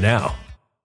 now.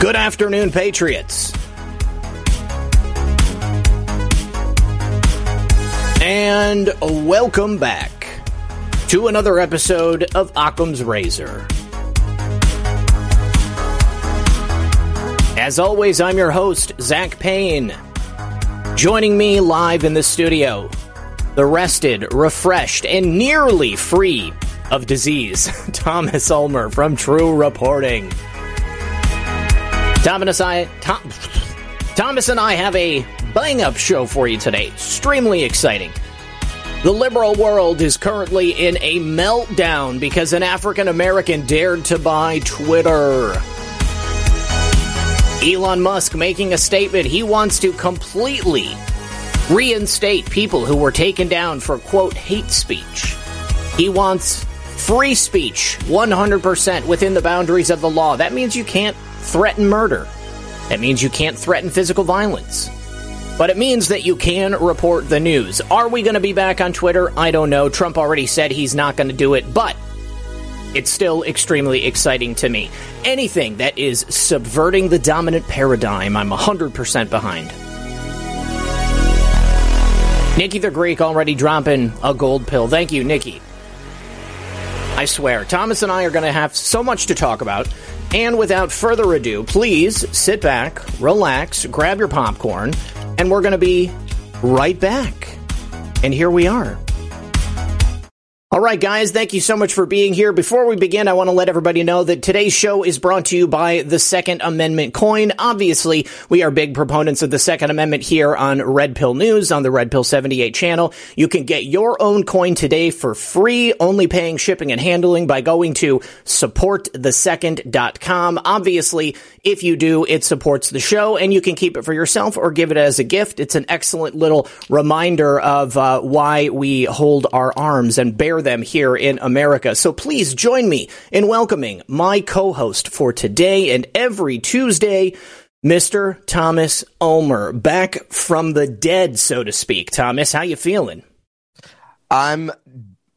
Good afternoon, Patriots. And welcome back to another episode of Occam's Razor. As always, I'm your host, Zak Paine. Joining me live in the studio, the rested, refreshed, and nearly free of disease, Thomas Ulmer from True Reporting. Thomas and I, Tom, Thomas and I have a bang up show for you today. Extremely exciting. The liberal world is currently in a meltdown because an African American dared to buy Twitter. Elon Musk making a statement he wants to completely reinstate people who were taken down for, quote, hate speech. He wants free speech 100% within the boundaries of the law. That means you can't threaten murder. That means you can't threaten physical violence. But it means that you can report the news. Are we going to be back on Twitter? I don't know. Trump already said he's not going to do it, but it's still extremely exciting to me. Anything that is subverting the dominant paradigm, I'm 100% behind. Nikki the Greek already dropping a gold pill. Thank you, Nikki. I swear, Thomas and I are going to have so much to talk about. And without further ado, please sit back, relax, grab your popcorn, and we're going to be right back. And here we are. All right, guys, thank you so much for being here. Before we begin, I want to let everybody know that today's show is brought to you by the Second Amendment coin. Obviously, we are big proponents of the Second Amendment here on Red Pill News on the Red Pill 78 channel. You can get your own coin today for free, only paying shipping and handling by going to supportthesecond.com. Obviously, if you do, it supports the show and you can keep it for yourself or give it as a gift. It's an excellent little reminder of uh, why we hold our arms and bear them here in America. So please join me in welcoming my co-host for today and every Tuesday, Mr. Thomas Ulmer, back from the dead, so to speak. Thomas, how you feeling? I'm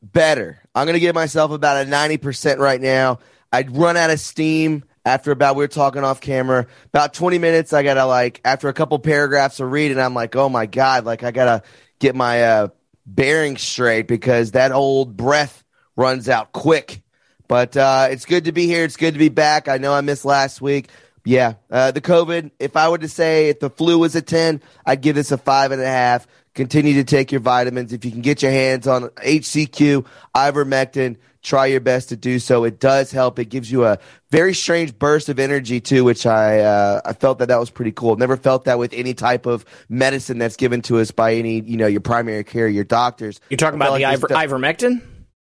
better. I'm going to give myself about a 90% right now. I'd run out of steam after about we were talking off camera about 20 minutes i gotta like after a couple paragraphs of reading i'm like oh my god like i gotta get my uh bearing straight because that old breath runs out quick. But uh, it's good to be here. It's good to be back. I know I missed last week. Yeah, uh, the COVID. If I were to say if the flu was a ten, I'd give this a five and a half. Continue to take your vitamins. If you can get your hands on HCQ, ivermectin, try your best to do so. It does help. It gives you a very strange burst of energy too, which I uh, I felt that that was pretty cool. Never felt that with any type of medicine that's given to us by any you know your primary care, your doctors. You're talking about like the iver- ivermectin.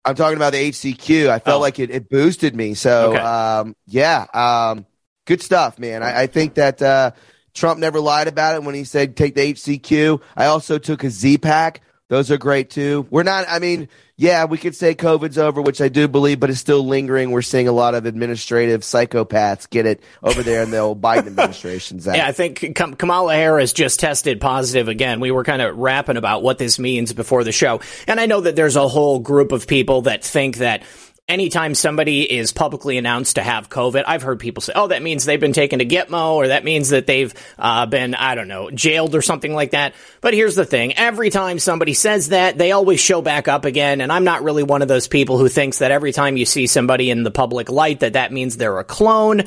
I'm talking about the HCQ. I felt Oh. like it, it boosted me. So Okay. um, yeah, um, good stuff, man. I, I think that uh, Trump never lied about it when he said take the HCQ. I also took a Z pack. Those are great too. We're not. I mean, yeah, we could say COVID's over, which I do believe, but it's still lingering. We're seeing a lot of administrative psychopaths get it over there in the old Biden administration. Yeah, I think Kamala Harris just tested positive again. We were kind of rapping about what this means before the show. And I know that there's a whole group of people that think that anytime somebody is publicly announced to have COVID, I've heard people say, "Oh, that means they've been taken to Gitmo, or that means that they've uh, been, I don't know, jailed or something like that." But here's the thing: every time somebody says that, they always show back up again. And I'm not really one of those people who thinks that every time you see somebody in the public light that that means they're a clone.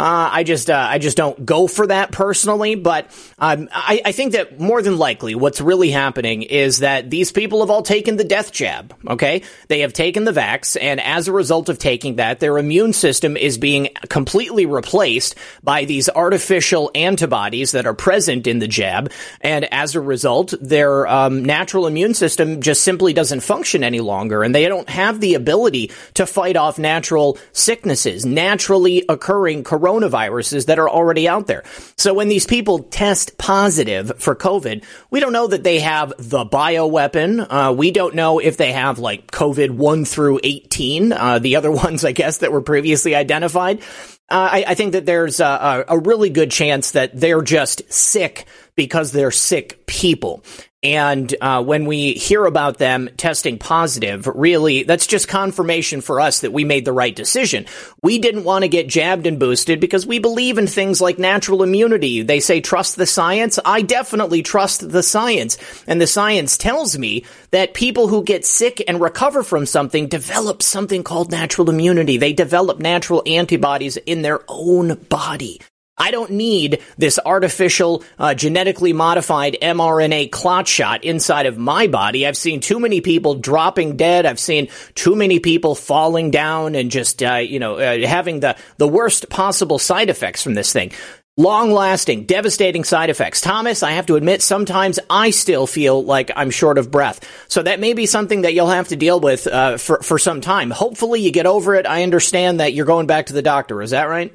Uh, I just uh, I just don't go for that personally, but um, I, I, think that more than likely what's really happening is that these people have all taken the death jab. Okay, they have taken the vax, and as a result of taking that, their immune system is being completely replaced by these artificial antibodies that are present in the jab, and as a result, their um, natural immune system just simply doesn't function any longer, and they don't have the ability to fight off natural sicknesses, naturally occurring corona coronaviruses that are already out there. So when these people test positive for COVID, we don't know that they have the bioweapon. Uh, we don't know if they have like COVID 1 through 18, uh, the other ones, I guess, that were previously identified. Uh, I, I, think that there's a, a really good chance that they're just sick because they're sick people. And uh, when we hear about them testing positive, really, that's just confirmation for us that we made the right decision. We didn't want to get jabbed and boosted because we believe in things like natural immunity. They say trust the science. I definitely trust the science. And the science tells me that people who get sick and recover from something develop something called natural immunity. They develop natural antibodies in their own body. I don't need this artificial, uh, genetically modified mRNA clot shot inside of my body. I've seen too many people dropping dead. I've seen too many people falling down and just, uh, you know, uh, having the, the worst possible side effects from this thing. Long lasting, devastating side effects. Thomas, I have to admit, sometimes I still feel like I'm short of breath. So that may be something that you'll have to deal with uh, for, for some time. Hopefully you get over it. I understand that you're going back to the doctor. Is that right?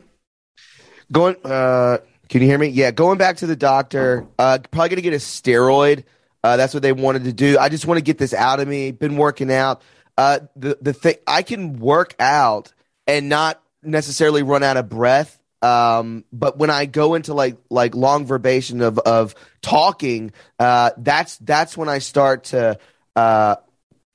Going, uh, can you hear me? Yeah, going back to the doctor. Uh, probably gonna get a steroid. Uh, that's what they wanted to do. I just want to get this out of me. Been working out. Uh, the the thing I can work out and not necessarily run out of breath. Um, but when I go into like like long verbation of of talking, uh, that's that's when I start to uh,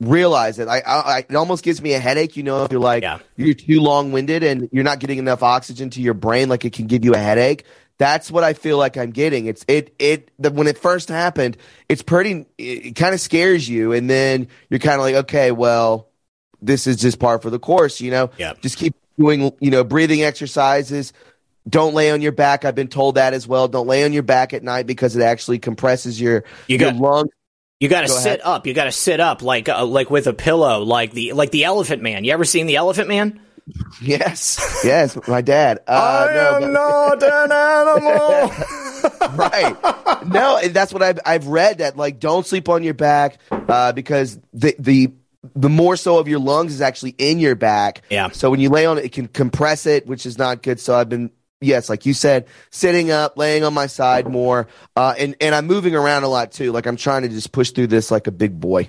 realize it. I, I, it almost gives me a headache. You know, if you're like yeah. you're too long winded and you're not getting enough oxygen to your brain, like it can give you a headache. That's what I feel like I'm getting. It's it it the, when it first happened, it's pretty. It, it kind of scares you, and then you're kind of like, okay, well, this is just par for the course. You know, yeah. just keep doing you know breathing exercises. Don't lay on your back. I've been told that as well. Don't lay on your back at night because it actually compresses your you your lungs you got to Go sit ahead. up. You got to sit up like uh, like with a pillow, like the like the Elephant Man. You ever seen the Elephant Man? Yes, yes, my dad. Uh, I no, am but... not an animal. right. No, that's what I've I've read that like don't sleep on your back uh, because the the the more so of your lungs is actually in your back. Yeah. So when you lay on it, it can compress it, which is not good. So I've been yes, like you said, sitting up, laying on my side more, uh, and and I'm moving around a lot too. Like I'm trying to just push through this like a big boy.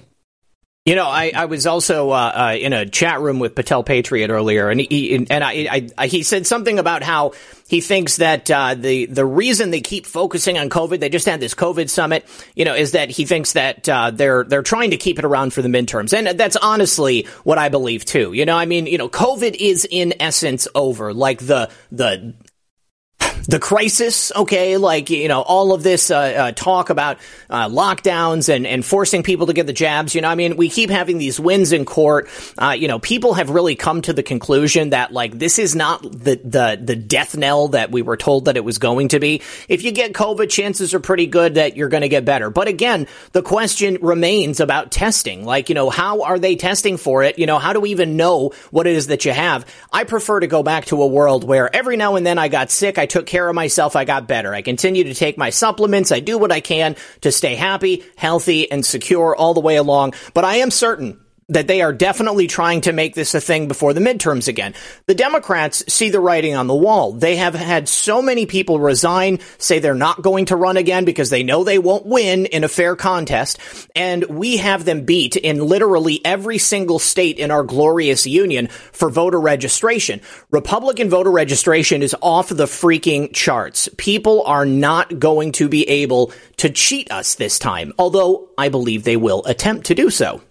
You know, I, I was also uh, uh, in a chat room with Patel Patriot earlier, and he and I, I, he said something about how he thinks that uh, the the reason they keep focusing on COVID, they just had this COVID summit, you know, is that he thinks that uh, they're they're trying to keep it around for the midterms, and that's honestly what I believe too. You know, I mean, you know, COVID is in essence over. Like the the the crisis, okay, like, you know, all of this uh, uh, talk about uh, lockdowns and, and forcing people to get the jabs, you know, I mean, we keep having these wins in court. Uh, you know, people have really come to the conclusion that, like, this is not the, the, the death knell that we were told that it was going to be. If you get COVID, chances are pretty good that you're going to get better. But again, the question remains about testing. Like, you know, how are they testing for it? You know, how do we even know what it is that you have? I prefer to go back to a world where every now and then I got sick, I took care of myself, I got better. I continue to take my supplements. I do what I can to stay happy, healthy, and secure all the way along. But I am certain that they are definitely trying to make this a thing before the midterms again. The Democrats see the writing on the wall. They have had so many people resign, say they're not going to run again because they know they won't win in a fair contest. And we have them beat in literally every single state in our glorious union for voter registration. Republican voter registration is off the freaking charts. People are not going to be able to cheat us this time, although I believe they will attempt to do so.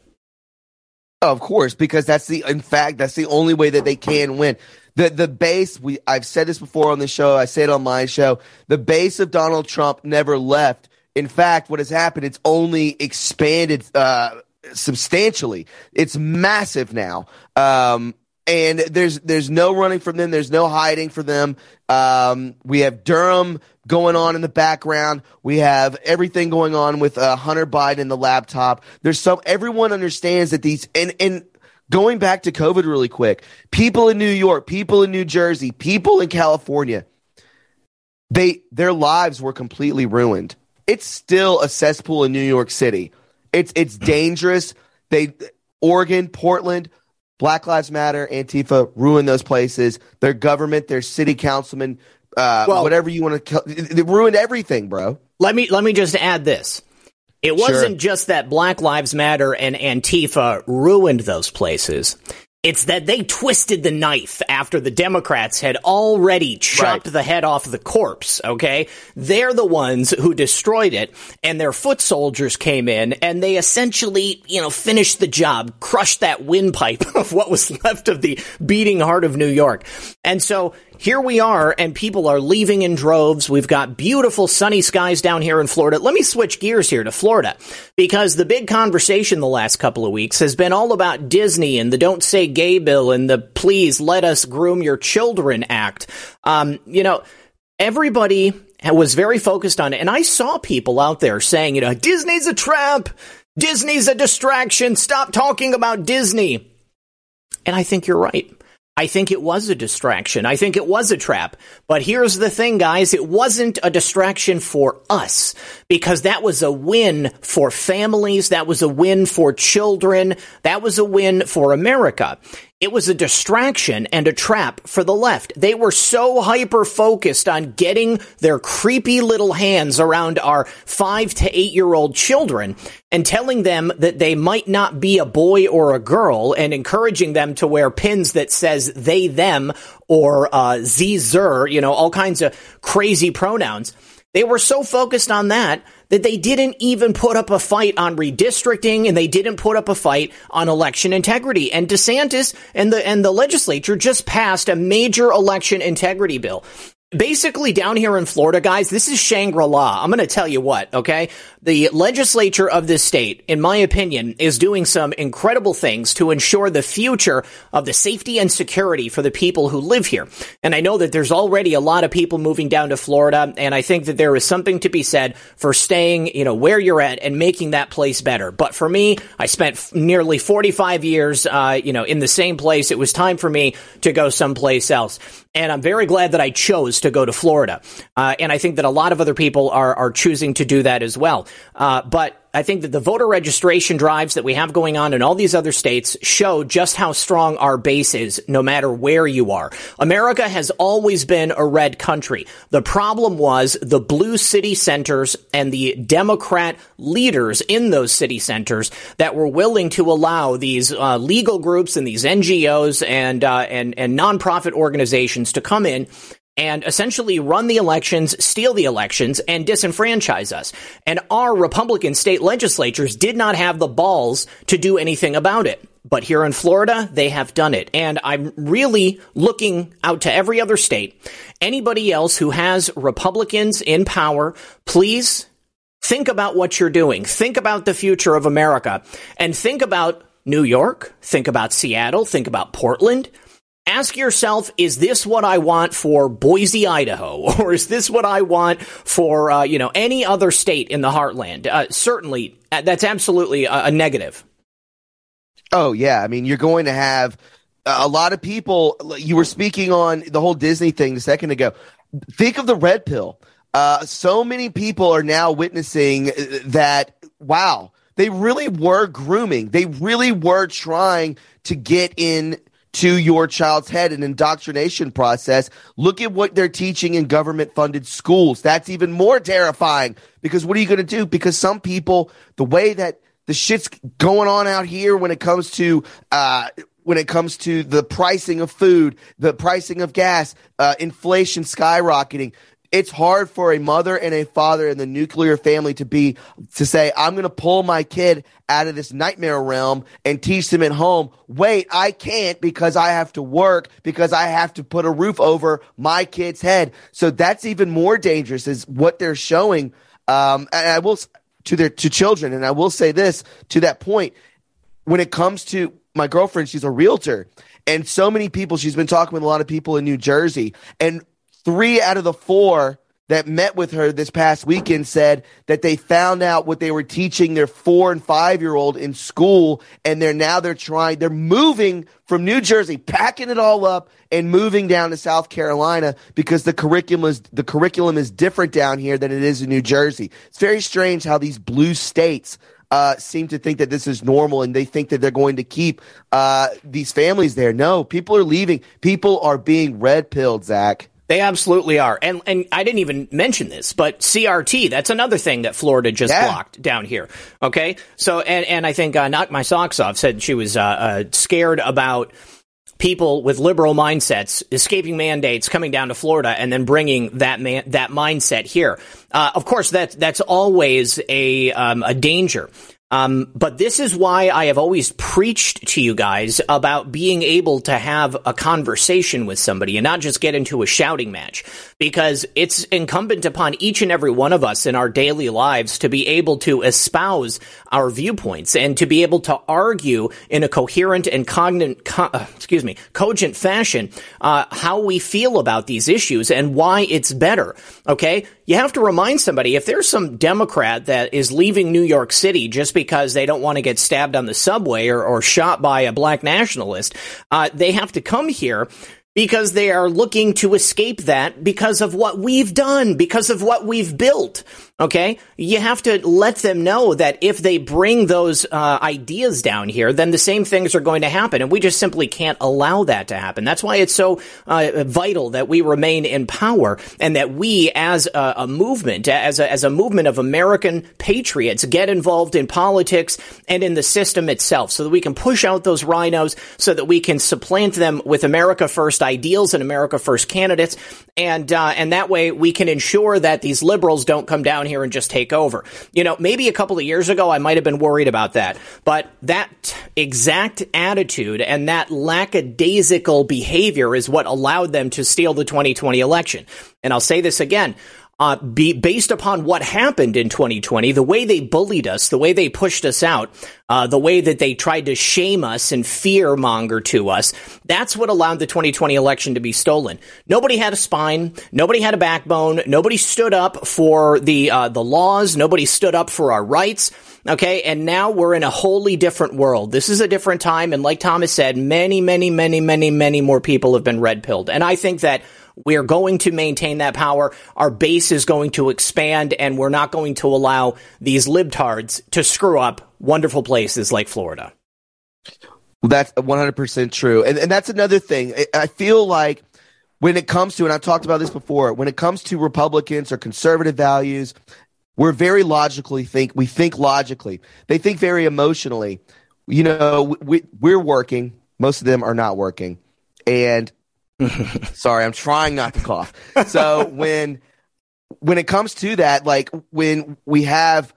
Of course, because that's the in fact that's the only way that they can win. The the base we I've said this before on the show. I say it on my show. The base of Donald Trump never left. In fact, what has happened? It's only expanded uh, substantially. It's massive now. Um, and there's there's no running from them. There's no hiding for them. Um, we have Durham going on in the background. We have everything going on with uh, Hunter Biden in the laptop. There's some. Everyone understands that these and and going back to COVID really quick. People in New York, people in New Jersey, people in California. They their lives were completely ruined. It's still a cesspool in New York City. It's it's dangerous. They Oregon, Portland, Black Lives Matter, Antifa ruin those places. Their government, their city councilmen, uh, well, whatever you want to, they ruined everything, bro. Let me let me just add this. It wasn't sure. just that Black Lives Matter and Antifa ruined those places. It's that they twisted the knife after the Democrats had already chopped right. the head off the corpse, okay? They're the ones who destroyed it, and their foot soldiers came in, and they essentially, you know, finished the job, crushed that windpipe of what was left of the beating heart of New York. And so here we are, and people are leaving in droves. We've got beautiful sunny skies down here in Florida. Let me switch gears here to Florida because the big conversation the last couple of weeks has been all about Disney and the Don't Say Gay bill and the Please Let Us Groom Your Children Act. Um, you know, everybody was very focused on it, and I saw people out there saying, you know, Disney's a trap. Disney's a distraction. Stop talking about Disney. And I think you're right. I think it was a distraction. I think it was a trap. But here's the thing, guys. It wasn't a distraction for us because that was a win for families. That was a win for children. That was a win for America. It was a distraction and a trap for the left. They were so hyper focused on getting their creepy little hands around our five to eight year old children and telling them that they might not be a boy or a girl and encouraging them to wear pins that says they, them or, uh, z, zer, you know, all kinds of crazy pronouns. They were so focused on that that they didn't even put up a fight on redistricting and they didn't put up a fight on election integrity. And DeSantis and the and the legislature just passed a major election integrity bill basically down here in Florida, guys, this is Shangri-La. I'm going to tell you what, okay? The legislature of this state, in my opinion, is doing some incredible things to ensure the future of the safety and security for the people who live here. And I know that there's already a lot of people moving down to Florida, and I think that there is something to be said for staying, you know, where you're at and making that place better. But for me, I spent f- nearly 45 years, uh, you know, in the same place. It was time for me to go someplace else. And I'm very glad that I chose to go to Florida. Uh, and I think that a lot of other people are, are choosing to do that as well. Uh, but I think that the voter registration drives that we have going on in all these other states show just how strong our base is, no matter where you are. America has always been a red country. The problem was the blue city centers and the Democrat leaders in those city centers that were willing to allow these uh, legal groups and these NGOs and uh, and and nonprofit organizations to come in and essentially run the elections, steal the elections, and disenfranchise us. And our Republican state legislatures did not have the balls to do anything about it. But here in Florida, they have done it. And I'm really looking out to every other state. Anybody else who has Republicans in power, please think about what you're doing. Think about the future of America and think about New York, think about Seattle, think about Portland, ask yourself, is this what I want for Boise, Idaho? Or is this what I want for, uh, you know, any other state in the heartland? Uh, certainly, uh, that's absolutely a, a negative. Oh, yeah. I mean, you're going to have a lot of people. You were speaking on the whole Disney thing a second ago. Think of the red pill. Uh, so many people are now witnessing that, wow, they really were grooming. They really were trying to get in to your child's head, an indoctrination process. Look at what they're teaching in government funded schools. That's even more terrifying because what are you going to do? Because some people, the way that the shit's going on out here when it comes to, uh, when it comes to the pricing of food, the pricing of gas, uh, inflation skyrocketing, it's hard for a mother and a father in the nuclear family to be to say i'm going to pull my kid out of this nightmare realm and teach them at home. Wait i can't because i have to work because i have to put a roof over my kid's head. So that's even more dangerous is what they're showing um, and i will to their to children. And i will say this to that point. When it comes to my girlfriend she's a realtor. And so many people she's been talking with a lot of people in new jersey. And three out of the four that met with her this past weekend said that they found out what they were teaching their four and five year old in school and they're now they're trying they're moving from new jersey packing it all up and moving down to south carolina because the curriculum is the curriculum is different down here than it is in new jersey it's very strange how these blue states uh, seem to think that this is normal and they think that they're going to keep uh, these families there. No, people are leaving. People are being red pilled, Zak. They absolutely are. And and I didn't even mention this, but CRT, that's another thing that Florida just yeah. blocked down here. Okay? So and and I think uh, knocked my socks off said she was uh, uh, scared about people with liberal mindsets escaping mandates coming down to Florida and then bringing that man, that mindset here. Uh, of course, that that's always a um, a danger. Um, but this is why I have always preached to you guys about being able to have a conversation with somebody and not just get into a shouting match. Because it's incumbent upon each and every one of us in our daily lives to be able to espouse our viewpoints and to be able to argue in a coherent and cognate, co- uh, excuse me, cogent fashion uh, how we feel about these issues and why it's better. Okay, you have to remind somebody if there's some Democrat that is leaving New York City just because they don't want to get stabbed on the subway or, or shot by a black nationalist, uh, they have to come here because they are looking to escape that because of what we've done, because of what we've built. Okay, you have to let them know that if they bring those uh, ideas down here, then the same things are going to happen, and we just simply can't allow that to happen. That's why it's so uh, vital that we remain in power and that we, as a, a movement, as a, as a movement of American patriots, get involved in politics and in the system itself, so that we can push out those rhinos so that we can supplant them with America First ideals and America First candidates, and uh, and that way we can ensure that these liberals don't come down here and just take over. You know, maybe a couple of years ago I might have been worried about that, but that exact attitude and that lackadaisical behavior is what allowed them to steal the 2020 election. And I'll say this again uh, be, based upon what happened in 2020, the way they bullied us, the way they pushed us out, uh, the way that they tried to shame us and fear monger to us, that's what allowed the 2020 election to be stolen. Nobody had a spine, nobody had a backbone, nobody stood up for the uh, the laws, nobody stood up for our rights. Okay, and now we're in a wholly different world. This is a different time, and like Thomas said, many, many, many, many, many more people have been red pilled, and I think that we are going to maintain that power. Our base is going to expand, and we're not going to allow these libtards to screw up wonderful places like Florida. That's 100% true. And, and that's another thing. I feel like when it comes to, and I've talked about this before, when it comes to Republicans or conservative values, we're very logically think, we think logically. They think very emotionally. You know, we, we're working. Most of them are not working. And Sorry, I'm trying not to cough. So when when it comes to that, like when we have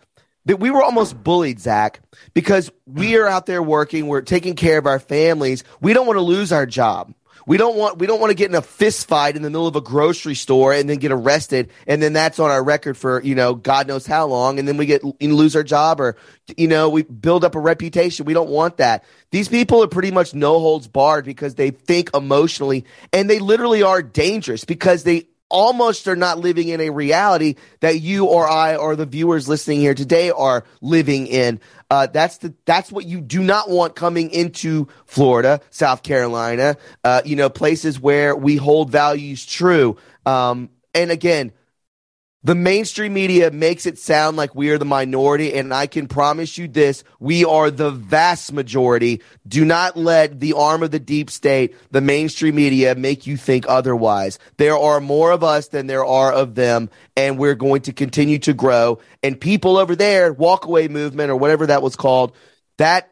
that we were almost bullied, Zak, because we are out there working, we're taking care of our families. We don't want to lose our job. We don't want we don't want to get in a fist fight in the middle of a grocery store and then get arrested and then that's on our record for you know God knows how long and then we get lose our job or you know we build up a reputation. We don't want that. These people are pretty much no holds barred because they think emotionally and they literally are dangerous because they almost are not living in a reality that you or I or the viewers listening here today are living in. Uh, that's the that's what you do not want coming into Florida, South Carolina, uh, you know, places where we hold values true. Um, and again, the mainstream media makes it sound like we are the minority, and I can promise you this we are the vast majority. Do not let the arm of the deep state, the mainstream media, make you think otherwise. There are more of us than there are of them, and we're going to continue to grow. And people over there, walkaway movement or whatever that was called, that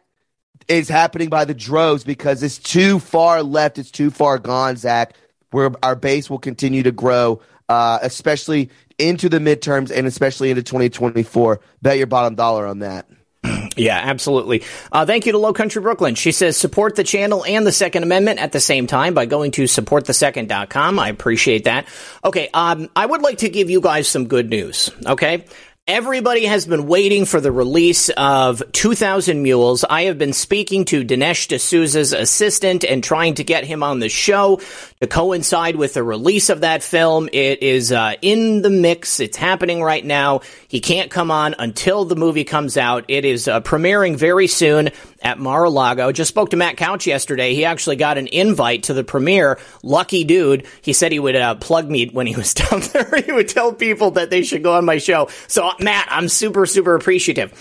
is happening by the droves because it's too far left, it's too far gone, Zak where our base will continue to grow uh, especially into the midterms and especially into 2024. Bet your bottom dollar on that. Yeah, absolutely. Uh, thank you to Low Country Brooklyn. She says support the channel and the Second Amendment at the same time by going to supportthesecond.com. I appreciate that. Okay, um, I would like to give you guys some good news. Okay. Everybody has been waiting for the release of 2000 Mules. I have been speaking to Dinesh D'Souza's assistant and trying to get him on the show to coincide with the release of that film. It is uh, in the mix. It's happening right now. He can't come on until the movie comes out. It is uh, premiering very soon at Mar-a-Lago. Just spoke to Matt Couch yesterday. He actually got an invite to the premiere. Lucky dude. He said he would uh, plug me when he was down there. he would tell people that they should go on my show. So, Matt, I'm super, super appreciative.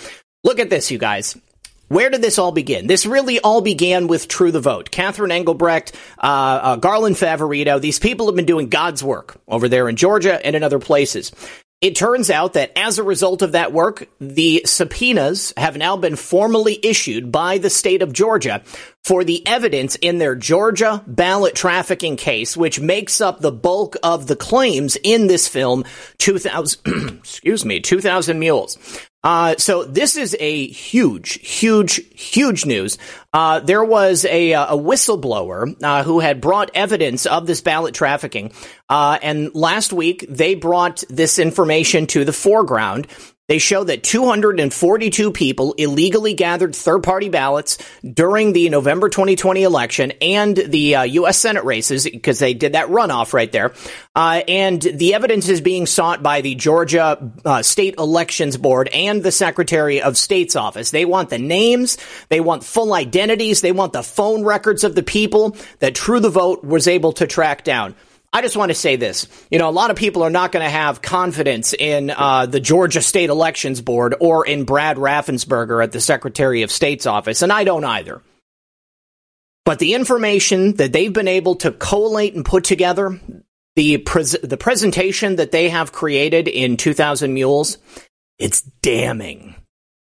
Look at this, you guys. Where did this all begin? This really all began with True the Vote. Catherine Engelbrecht, uh, uh, Garland Favorito, these people have been doing God's work over there in Georgia and in other places. It turns out that as a result of that work, the subpoenas have now been formally issued by the state of Georgia for the evidence in their Georgia ballot trafficking case, which makes up the bulk of the claims in this film, 2000, excuse me, 2000 Mules. Uh, so this is a huge, huge, huge news. Uh, there was a, uh, a whistleblower uh, who had brought evidence of this ballot trafficking, uh, and last week they brought this information to the foreground. They show that 242 people illegally gathered third party ballots during the November 2020 election and the uh, U.S. Senate races because they did that runoff right there. Uh, and the evidence is being sought by the Georgia uh, State Elections Board and the Secretary of State's office. They want the names, they want full identities, they want the phone records of the people that True the Vote was able to track down. I just want to say this. You know, a lot of people are not going to have confidence in uh, the Georgia State Elections Board or in Brad Raffensperger at the Secretary of State's office, and I don't either. But the information that they've been able to collate and put together, the pres- the presentation that they have created in 2000 Mules, it's damning.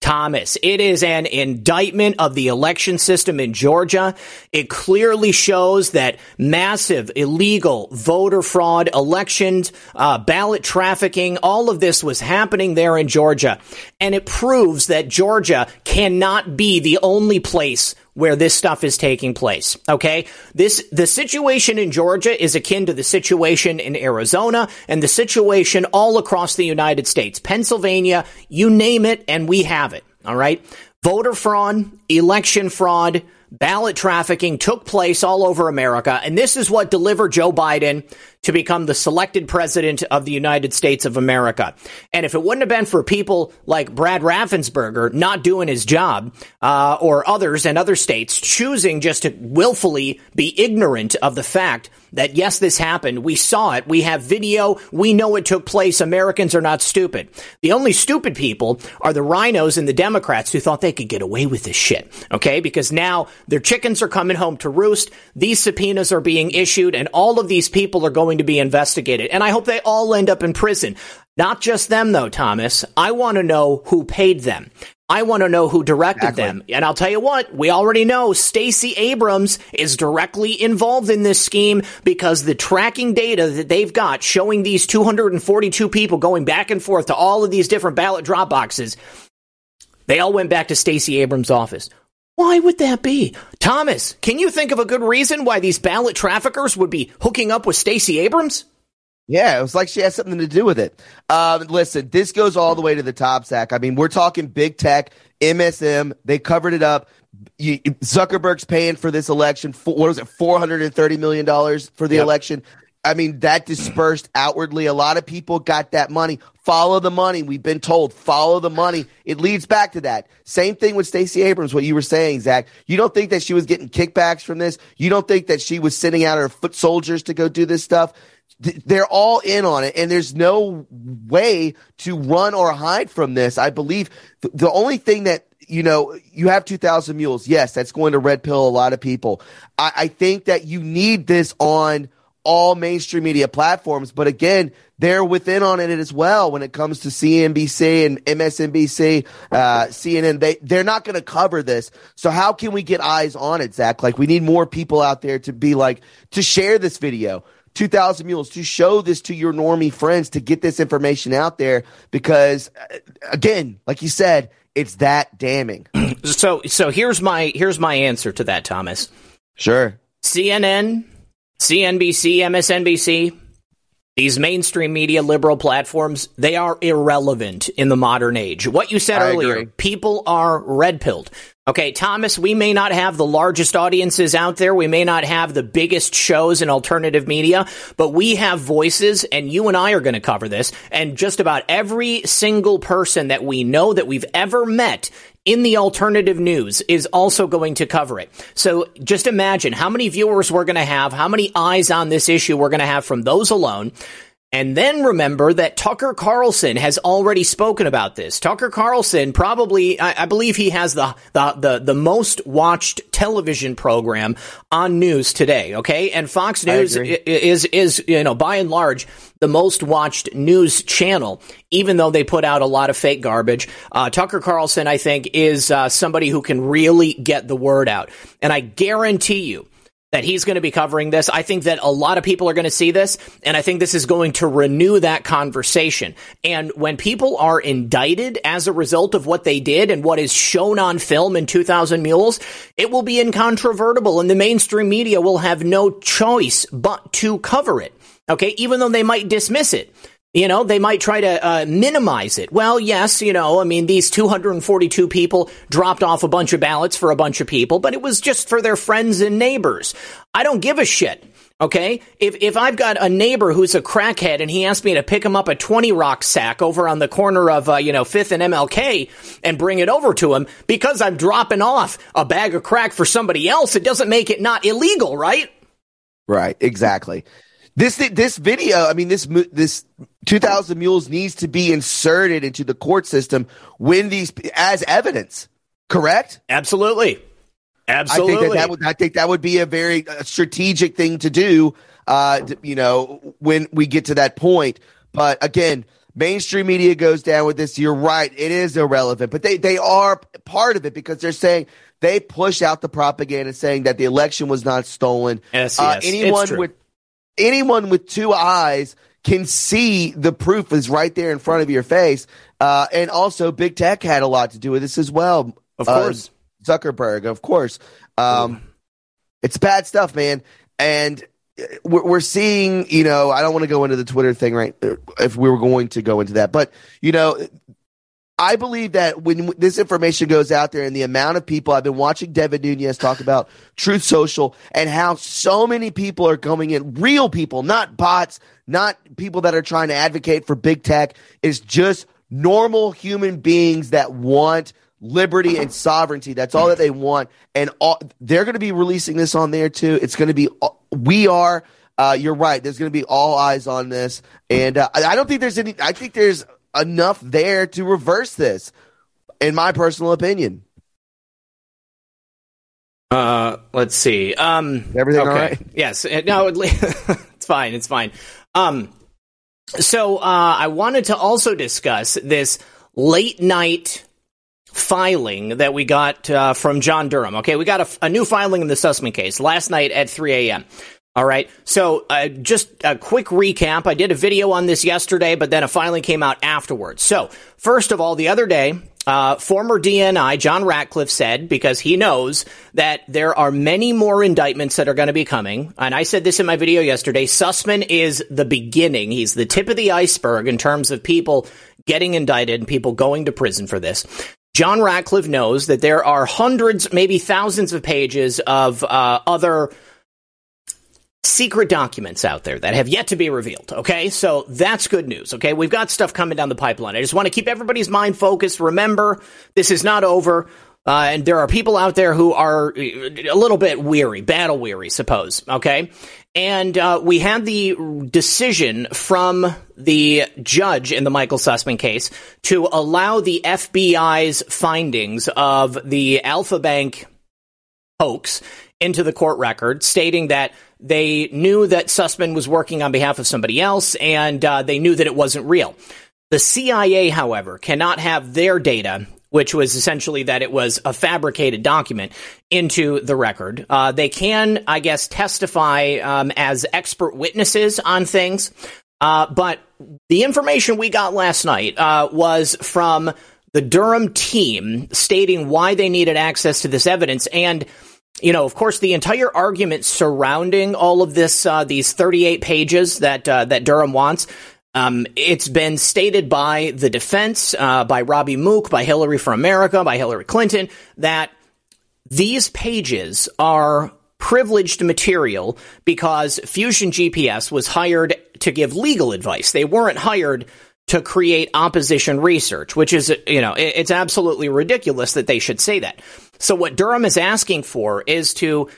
Thomas. It is an indictment of the election system in Georgia. It clearly shows that massive illegal voter fraud, elections, uh, ballot trafficking, all of this was happening there in Georgia. And it proves that Georgia cannot be the only place where this stuff is taking place. Okay. This, the situation in Georgia is akin to the situation in Arizona and the situation all across the United States. Pennsylvania, you name it, and we have it. All right. Voter fraud, election fraud, ballot trafficking took place all over America. And this is what delivered Joe Biden to become the selected president of the United States of America. And if it wouldn't have been for people like Brad Raffensperger not doing his job, uh, or others and other states choosing just to willfully be ignorant of the fact that yes, this happened. We saw it. We have video. We know it took place. Americans are not stupid. The only stupid people are the rhinos and the Democrats who thought they could get away with this shit. Okay. Because now their chickens are coming home to roost. These subpoenas are being issued and all of these people are going to be investigated. And I hope they all end up in prison. Not just them though, Thomas. I want to know who paid them. I want to know who directed exactly. them. And I'll tell you what, we already know Stacey Abrams is directly involved in this scheme because the tracking data that they've got showing these 242 people going back and forth to all of these different ballot drop boxes, they all went back to Stacey Abrams' office. Why would that be? Thomas, can you think of a good reason why these ballot traffickers would be hooking up with Stacey Abrams? Yeah, it was like she has something to do with it. Um, listen, this goes all the way to the top, Zak. I mean, we're talking big tech, MSM. They covered it up. You, Zuckerberg's paying for this election. For, what was it, four hundred and thirty million dollars for the yep. election? I mean, that dispersed outwardly. A lot of people got that money. Follow the money. We've been told follow the money. It leads back to that. Same thing with Stacey Abrams, what you were saying, Zak. You don't think that she was getting kickbacks from this? You don't think that she was sending out her foot soldiers to go do this stuff? They're all in on it and there's no way to run or hide from this i believe the only thing that you know you have 2000 mules yes that's going to red pill a lot of people I, I think that you need this on all mainstream media platforms but again they're within on it as well when it comes to CNBC and MSNBC, uh, CNN. They they're not going to cover this. So how can we get eyes on it, Zak? Like we need more people out there to be like to share this video 2000 Mules, to show this to your normie friends, to get this information out there, because uh, again, like you said, it's that damning. So, so here's my here's my answer to that, Thomas. Sure. CNN, CNBC, MSNBC, these mainstream media liberal platforms, they are irrelevant in the modern age. What you said I earlier, agree. people are red pilled. Okay, Thomas, we may not have the largest audiences out there. We may not have the biggest shows in alternative media, but we have voices and you and I are going to cover this. And just about every single person that we know that we've ever met in the alternative news is also going to cover it. So just imagine how many viewers we're going to have, how many eyes on this issue we're going to have from those alone. And then remember that Tucker Carlson has already spoken about this. Tucker Carlson probably, I, I believe he has the, the, the, the most watched television program on news today. Okay. And Fox News is, is, you know, by and large, the most watched news channel, even though they put out a lot of fake garbage. Uh, Tucker Carlson, I think, is uh, somebody who can really get the word out. And I guarantee you, that he's going to be covering this. I think that a lot of people are going to see this, and I think this is going to renew that conversation. And when people are indicted as a result of what they did and what is shown on film in 2000 Mules, it will be incontrovertible, and the mainstream media will have no choice but to cover it. Okay, even though they might dismiss it. You know, they might try to uh, minimize it. Well, yes, you know, I mean, these 242 people dropped off a bunch of ballots for a bunch of people, but it was just for their friends and neighbors. I don't give a shit. Okay, if if I've got a neighbor who's a crackhead and he asked me to pick him up a twenty rock sack over on the corner of uh, you know Fifth and MLK and bring it over to him because I'm dropping off a bag of crack for somebody else, it doesn't make it not illegal, right? Right, exactly. This this video, I mean, this this 2000 Mules needs to be inserted into the court system when these as evidence. Correct? Absolutely, I absolutely. think that, that would I think that would be a very uh, strategic thing to do. Uh, to- you know, when we get to that point. But again, mainstream media goes down with this. You're right; it is irrelevant, but they they are part of it because they're saying they push out the propaganda saying that the election was not stolen. Yes, Uh, yes, it's anyone with anyone with two eyes can see the proof is right there in front of your face. Uh, and also, big tech had a lot to do with this as well. Of Uh, course. Zuckerberg, of course. Um, it's bad stuff, man. And uh, we're, we're seeing, you know, I don't want to go into the Twitter thing, right? uh, If we were going to go into that, but you know, I believe that when this information goes out there and the amount of people I've been watching Devin Nunes talk about Truth Social and how so many people are coming in, real people, not bots, not people that are trying to advocate for big tech, is just normal human beings that want liberty and sovereignty. That's all that they want. And all, they're going to be releasing this on there too. It's going to be, we are, uh, you're right. There's going to be all eyes on this. And uh, I don't think there's any, I think there's enough there to reverse this, in my personal opinion. Uh, let's see. Um, Everything okay. all right? Yes. No, it's fine. It's fine. Um, so uh, I wanted to also discuss this late night filing that we got uh, from John Durham. Okay, we got a, a new filing in the Sussman case last night at 3 a.m. All right. So, uh, just a quick recap. I did a video on this yesterday, but then it finally came out afterwards. So, first of all, the other day, uh, former DNI John Ratcliffe said, because he knows that there are many more indictments that are going to be coming, and I said this in my video yesterday Sussman is the beginning. He's the tip of the iceberg in terms of people getting indicted and people going to prison for this. John Ratcliffe knows that there are hundreds, maybe thousands of pages of uh, other secret documents out there that have yet to be revealed. Okay, so that's good news. Okay, we've got stuff coming down the pipeline. I just want to keep everybody's mind focused. Remember, this is not over. Uh, and there are people out there who are a little bit weary, battle weary, suppose. Okay. And uh, we had the decision from the judge in the Michael Sussman case to allow the FBI's findings of the Alfa Bank hoax into the court record, stating that they knew that Sussman was working on behalf of somebody else and uh, they knew that it wasn't real. The CIA, however, cannot have their data which was essentially that it was a fabricated document, into the record. Uh, they can, I guess, testify um, as expert witnesses on things. Uh, but the information we got last night uh, was from the Durham team stating why they needed access to this evidence. And, you know, of course, the entire argument surrounding all of this, uh, these 38 pages that, uh, that Durham wants, um, it's been stated by the defense, uh, by Robby Mook, by Hillary for America, by Hillary Clinton, that these pages are privileged material because Fusion GPS was hired to give legal advice. They weren't hired to create opposition research, which is, you know, it's absolutely ridiculous that they should say that. So what Durham is asking for is to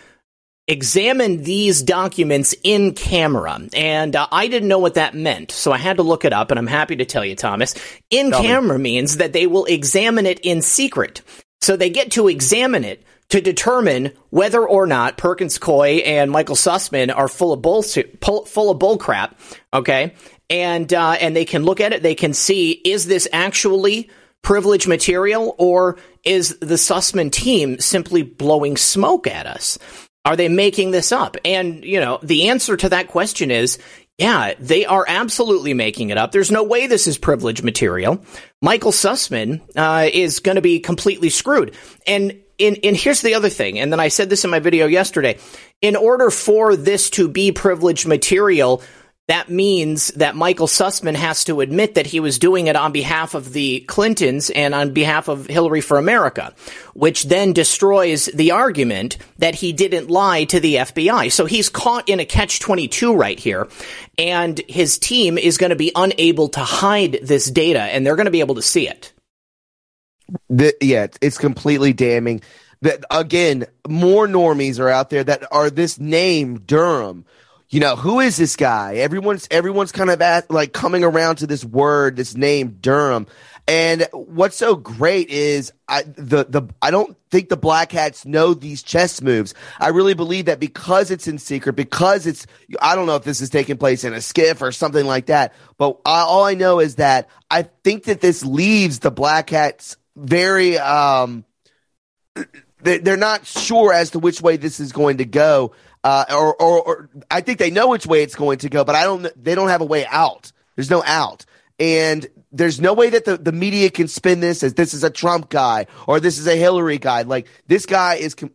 examine these documents in camera. And uh, I didn't know what that meant, so I had to look it up, and I'm happy to tell you, Thomas. In tell camera me. means that they will examine it in secret. So they get to examine it to determine whether or not Perkins Coie and Michael Sussman are full of bull full of bull crap. Okay, and uh, and they can look at it. They can see is this actually privileged material or is the Sussman team simply blowing smoke at us? Are they making this up? And you know the answer to that question is yeah, they are absolutely making it up. There's no way this is privileged material. Michael Sussman uh, is going to be completely screwed. And and, and here's the other thing, and then I said this in my video yesterday. In order for this to be privileged material, that means that Michael Sussman has to admit that he was doing it on behalf of the Clintons and on behalf of Hillary for America, which then destroys the argument that he didn't lie to the FBI. So he's caught in a catch 22 right here, and his team is going to be unable to hide this data, and they're going to be able to see it. The, yeah, it's completely damning. That again, more normies are out there that are this name Durham. You know who is this guy? Everyone's everyone's kind of at like coming around to this word, this name Durham. And what's so great is I the the I don't think the Black Hats know these chess moves. I really believe that because it's in secret, because it's I don't know if this is taking place in a SCIF or something like that. But I, all I know is that I think that this leaves the Black Hats very um they're not sure as to which way this is going to go uh, or, or, or I think they know which way it's going to go, but I don't. They don't have a way out. There's no out, and there's no way that the, the media can spin this as this is a Trump guy or this is a Hillary guy. Like this guy is. Com-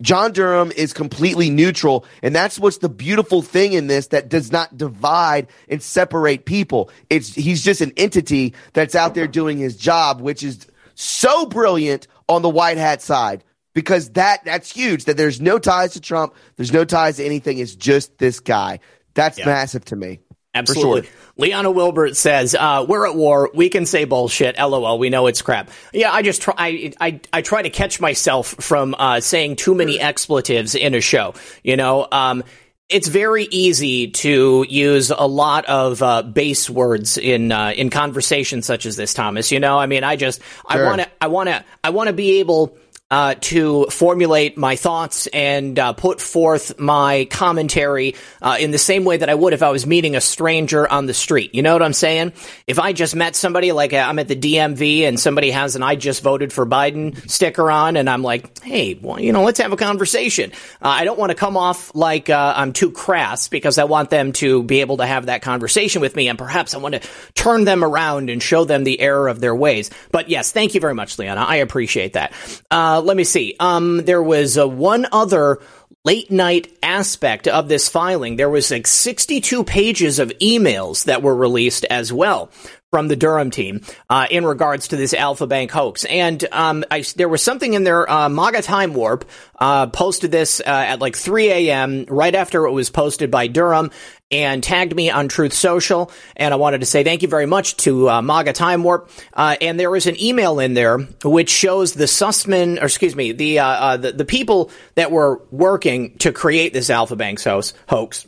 John Durham is completely neutral, and that's what's the beautiful thing in this that does not divide and separate people. It's he's just an entity that's out there doing his job, which is so brilliant on the white hat side because that that's huge that there's no ties to Trump, there's no ties to anything. It's just this guy. That's yeah. massive to me. Absolutely. Sure. Liana Wilbert says, uh, "We're at war. We can say bullshit. LOL. We know it's crap." Yeah, I just try. I I, I try to catch myself from uh, saying too many expletives in a show. You know, um, it's very easy to use a lot of uh, base words in uh, in conversations such as this, Thomas. You know, I mean, I just sure. I want to I want to I want to be able uh, to formulate my thoughts and uh, put forth my commentary uh, in the same way that I would if I was meeting a stranger on the street. You know what I'm saying? If I just met somebody, like uh, I'm at the DMV and somebody has an I just voted for Biden sticker on, and I'm like, hey, well, you know, let's have a conversation. Uh, I don't want to come off like uh, I'm too crass because I want them to be able to have that conversation with me, and perhaps I want to turn them around and show them the error of their ways. But yes, thank you very much, Liana. I appreciate that. Uh, let me see. Um, there was uh, one other late night aspect of this filing. There was like 62 pages of emails that were released as well from the Durham team uh, in regards to this Alpha Bank hoax. And um, I, there was something in there. Uh, MAGA Time Warp uh, posted this uh, at like 3 a.m. right after it was posted by Durham and tagged me on Truth Social. And I wanted to say thank you very much to uh, MAGA Time Warp. Uh, and there was an email in there which shows the Sussman, or excuse me, the, uh, uh the, the people that were working to create this Alfa Banks hoax, hoax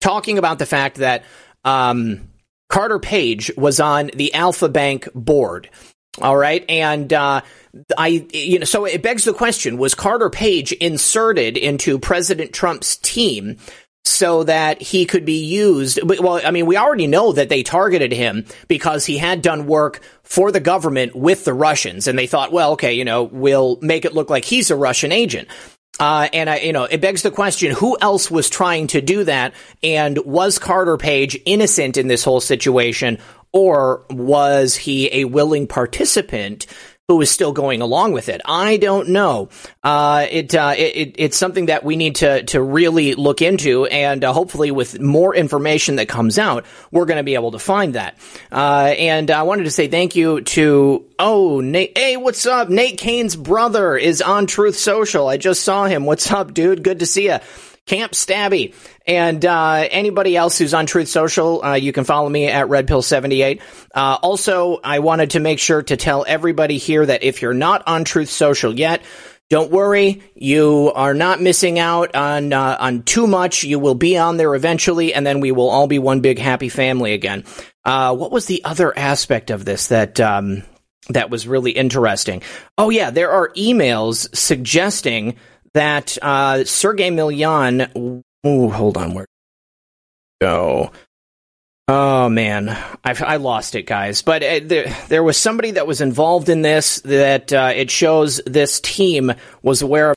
talking about the fact that um, Carter Page was on the Alfa Bank board. All right, and uh, I, you know, so it begs the question: Was Carter Page inserted into President Trump's team so that he could be used. Well, I mean, we already know that they targeted him because he had done work for the government with the Russians, and they thought, well, okay, you know, we'll make it look like he's a Russian agent. Uh, and I, you know, it begs the question: Who else was trying to do that? And was Carter Page innocent in this whole situation, or was he a willing participant who is still going along with it. I don't know. Uh, it, uh, it, it's something that we need to to really look into, and uh, hopefully, with more information that comes out, we're going to be able to find that. Uh, and I wanted to say thank you to oh Nate. Hey, what's up? Nate Kane's brother is on Truth Social. I just saw him. What's up, dude? Good to see you. Camp Stabby. And uh, anybody else who's on Truth Social, uh, you can follow me at RedPill78. Uh, also, I wanted to make sure to tell everybody here that if you're not on Truth Social yet, don't worry, you are not missing out on uh, on too much. You will be on there eventually, and then we will all be one big happy family again. Uh, what was the other aspect of this that um, that was really interesting? Oh yeah, there are emails suggesting that uh, Sergey Millian. Ooh, hold on, where go? Oh man, I've, I lost it, guys. But uh, there, there was somebody that was involved in this that uh, it shows this team was aware of.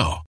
now.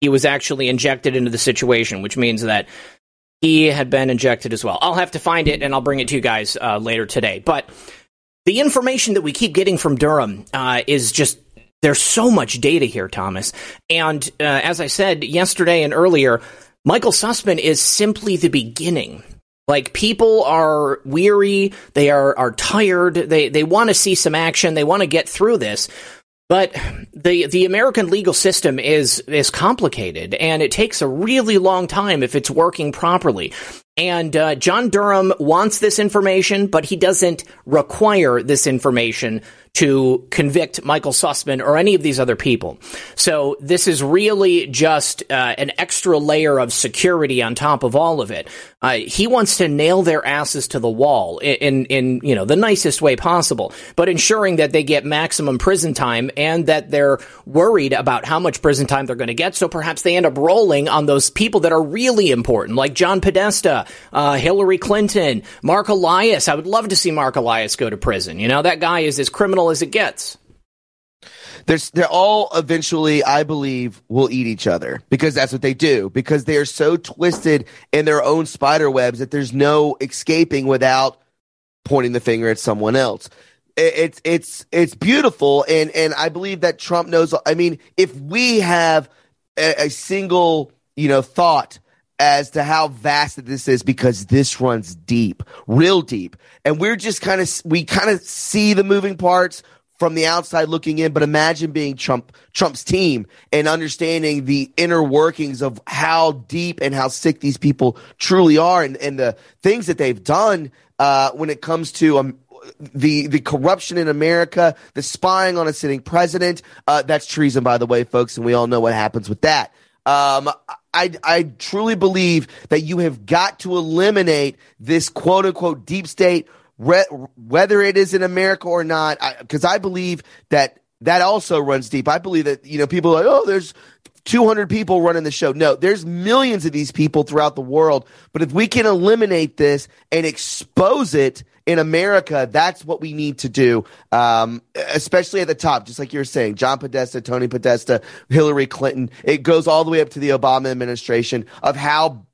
he was actually injected into the situation, which means that he had been injected as well. I'll have to find it and I'll bring it to you guys uh, later today. But the information that we keep getting from Durham uh, is just there's so much data here, Thomas. And uh, as I said yesterday and earlier, Michael Sussman is simply the beginning. Like people are weary, they are are tired, they they want to see some action, they want to get through this. But the the American legal system is is complicated, and it takes a really long time if it's working properly. And uh, John Durham wants this information, but he doesn't require this information to convict Michael Sussman or any of these other people. So this is really just uh, an extra layer of security on top of all of it. Uh, he wants to nail their asses to the wall in, in, you know the nicest way possible, but ensuring that they get maximum prison time and that they're worried about how much prison time they're going to get. So perhaps they end up rolling on those people that are really important, like John Podesta, uh, Hillary Clinton, Marc Elias. I would love to see Marc Elias go to prison. You know that guy is as criminal as it gets. There's, they're all eventually, I believe, will eat each other because that's what they do. Because they are so twisted in their own spider webs that there's no escaping without pointing the finger at someone else. It's it's it's beautiful, and and I believe that Trump knows. I mean, if we have a, a single you know thought as to how vast this is because this runs deep, real deep. And we're just kind of, we kind of see the moving parts from the outside looking in, but imagine being Trump, Trump's team and understanding the inner workings of how deep and how sick these people truly are and, and the things that they've done, uh, when it comes to, um, the the corruption in America, the spying on a sitting president. Uh, that's treason, by the way, folks, and we all know what happens with that. Um, I, I truly believe that you have got to eliminate this quote unquote deep state, re- whether it is in America or not, because I, I, believe that that also runs deep. I believe that, you know, people are like, oh, there's 200 people running the show. No, there's millions of these people throughout the world. But if we can eliminate this and expose it in America, that's what we need to do, um, especially at the top, just like you're saying, John Podesta, Tony Podesta, Hillary Clinton. It goes all the way up to the Obama administration of how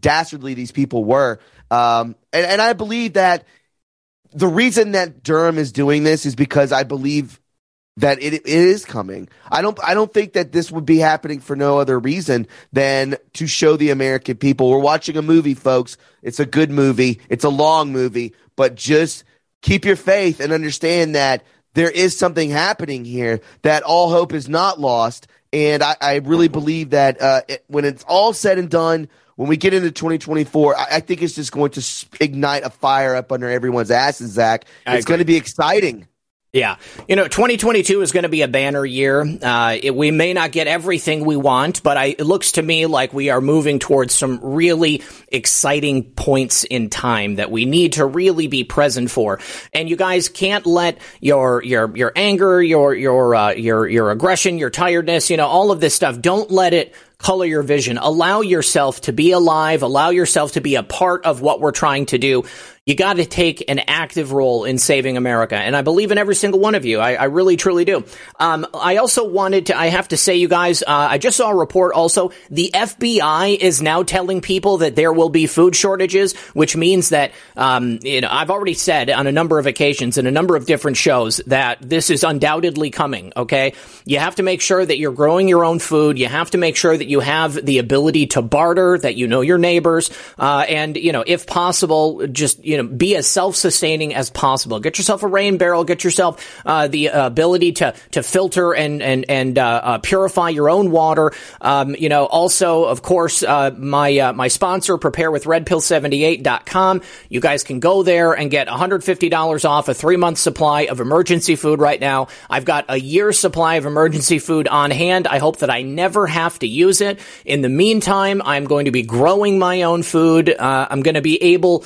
dastardly these people were. Um, and, and I believe that the reason that Durham is doing this is because I believe that it, it is coming. I don't I don't think that this would be happening for no other reason than to show the American people we're watching a movie, folks. It's a good movie. It's a long movie, but just keep your faith and understand that there is something happening here. That all hope is not lost, and I, I really believe that uh, it, when it's all said and done. When we get into 2024, I, I think it's just going to ignite a fire up under everyone's asses, Zak. It's going to be exciting. Yeah. You know, 2022 is going to be a banner year. Uh, it, we may not get everything we want, but I, it looks to me like we are moving towards some really exciting points in time that we need to really be present for. And you guys can't let your, your, your anger, your, your, uh, your, your aggression, your tiredness, you know, all of this stuff, don't let it color your vision. Allow yourself to be alive. Allow yourself to be a part of what we're trying to do you got to take an active role in saving America. And I believe in every single one of you. I, I really, truly do. Um, I also wanted to, I have to say, you guys, uh, I just saw a report also. The FBI is now telling people that there will be food shortages, which means that, um, you know, I've already said on a number of occasions in a number of different shows that this is undoubtedly coming. Okay. You have to make sure that you're growing your own food. You have to make sure that you have the ability to barter, that you know your neighbors, uh, and, you know, if possible, just, you you know, be as self-sustaining as possible. Get yourself a rain barrel. Get yourself uh, the uh, ability to to filter and and and uh, uh purify your own water. Um, you know, also, of course, uh, my uh, my sponsor, preparewithredpill78.com. You guys can go there and get $150 off a three month supply of emergency food right now. I've got a year's supply of emergency food on hand. I hope that I never have to use it. In the meantime, I'm going to be growing my own food. I'm going to be able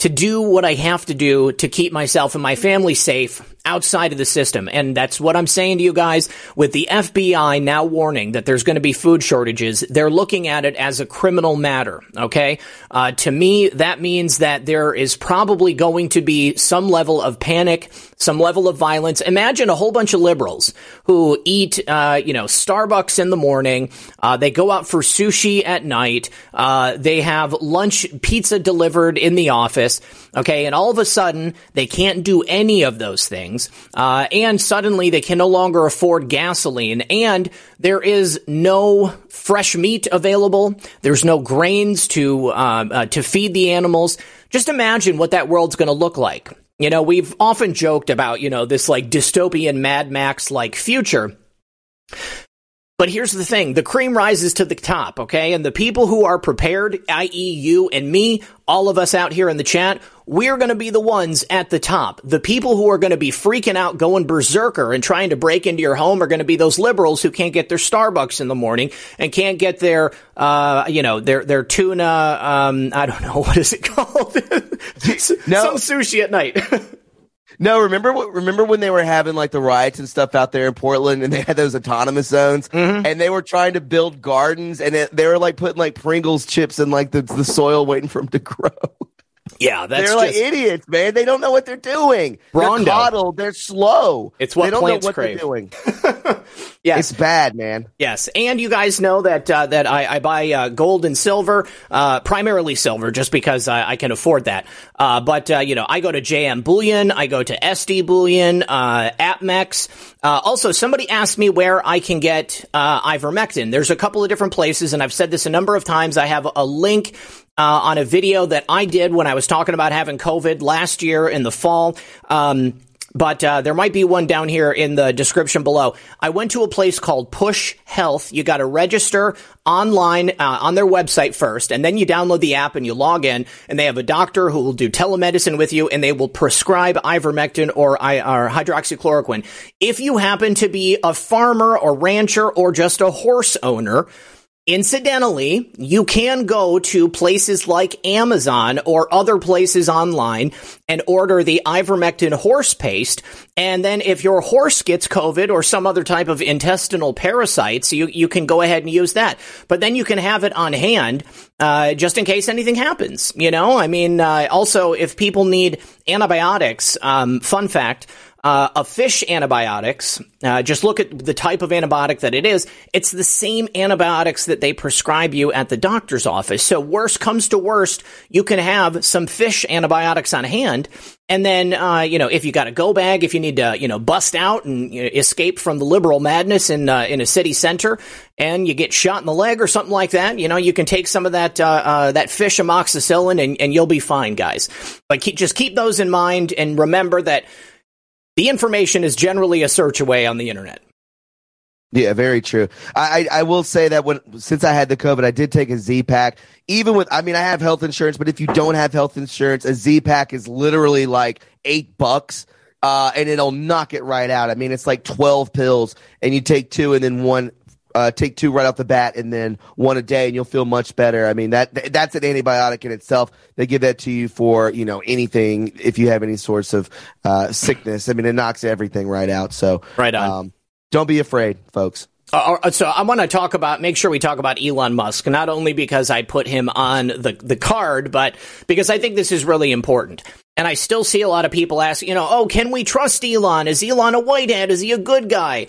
to do what I have to do to keep myself and my family safe outside of the system. And that's what I'm saying to you guys with the FBI now warning that there's going to be food shortages. They're looking at it as a criminal matter. Okay. Uh, to me, that means that there is probably going to be some level of panic, some level of violence. Imagine a whole bunch of liberals who eat, uh, you know, Starbucks in the morning. Uh, they go out for sushi at night. Uh, they have lunch pizza delivered in the office. Okay. And all of a sudden they can't do any of those things things. Uh, and suddenly they can no longer afford gasoline. And there is no fresh meat available. There's no grains to uh, uh, to feed the animals. just imagine what that world's going to look like. You know, we've often joked about, you know, this like dystopian Mad Max like future. But here's the thing the cream rises to the top, okay? And the people who are prepared, i.e., you and me, all of us out here in the chat, we're going to be the ones at the top. The people who are going to be freaking out, going berserker, and trying to break into your home are going to be those liberals who can't get their Starbucks in the morning and can't get their, uh, you know, their their tuna. Um, I don't know what is it called. No. Some sushi at night. No, remember what? Remember when they were having like the riots and stuff out there in Portland, and they had those autonomous zones, Mm-hmm. and they were trying to build gardens, and it, they were like putting like Pringles chips in like the, the soil, waiting for them to grow. Yeah, that's they're like just- idiots, man. They don't know what they're doing. Rondo. They're coddled. They're slow. It's what they don't plants know what crave. they're doing. yes. It's bad, man. Yes, and you guys know that uh, that I, I buy uh, gold and silver, uh, primarily silver, just because I, I can afford that. Uh, but uh, you know, I go to JM Bullion, I go to SD Bullion, uh, APMEX. Uh, also, somebody asked me where I can get uh, ivermectin. There's a couple of different places, and I've said this a number of times. I have a link. Uh, on a video that I did when I was talking about having COVID last year in the fall. Um, but uh, there might be one down here in the description below. I went to a place called Push Health. You got to register online uh, on their website first, and then you download the app and you log in. And they have a doctor who will do telemedicine with you, and they will prescribe ivermectin or, or hydroxychloroquine. If you happen to be a farmer or rancher or just a horse owner. Incidentally, you can go to places like Amazon or other places online and order the ivermectin horse paste. And then if your horse gets COVID or some other type of intestinal parasites, you, you can go ahead and use that. But then you can have it on hand, uh, just in case anything happens. You know, I mean, uh, also if people need antibiotics, um, fun fact, uh, a fish antibiotics, uh, just look at the type of antibiotic that it is. It's the same antibiotics that they prescribe you at the doctor's office. So worst comes to worst, you can have some fish antibiotics on hand. And then, uh, you know, if you got a go bag, if you need to, you know, bust out and you know, escape from the liberal madness in uh, in a city center, and you get shot in the leg or something like that, you know, you can take some of that uh, uh, that fish amoxicillin, and, and you'll be fine, guys. But keep, just keep those in mind, and remember that the information is generally a search away on the internet. Yeah, very true. I, I will say that when since I had the COVID, I did take a Z pack. Even with, I mean, I have health insurance, but if you don't have health insurance, a Z pack is literally like eight bucks, uh, and it'll knock it right out. I mean, it's like twelve pills, and you take two, and then one. Uh, take two right off the bat, and then one a day, and you'll feel much better. I mean that that's an antibiotic in itself. They give that to you for you know anything if you have any sorts of uh, sickness. I mean, it knocks everything right out. So Right on. Um, don't be afraid, folks. Uh, uh, so I want to talk about, make sure we talk about Elon Musk, not only because I put him on the, the card, but because I think this is really important. And I still see a lot of people ask, you know, oh, can we trust Elon? Is Elon a white hat? Is he a good guy?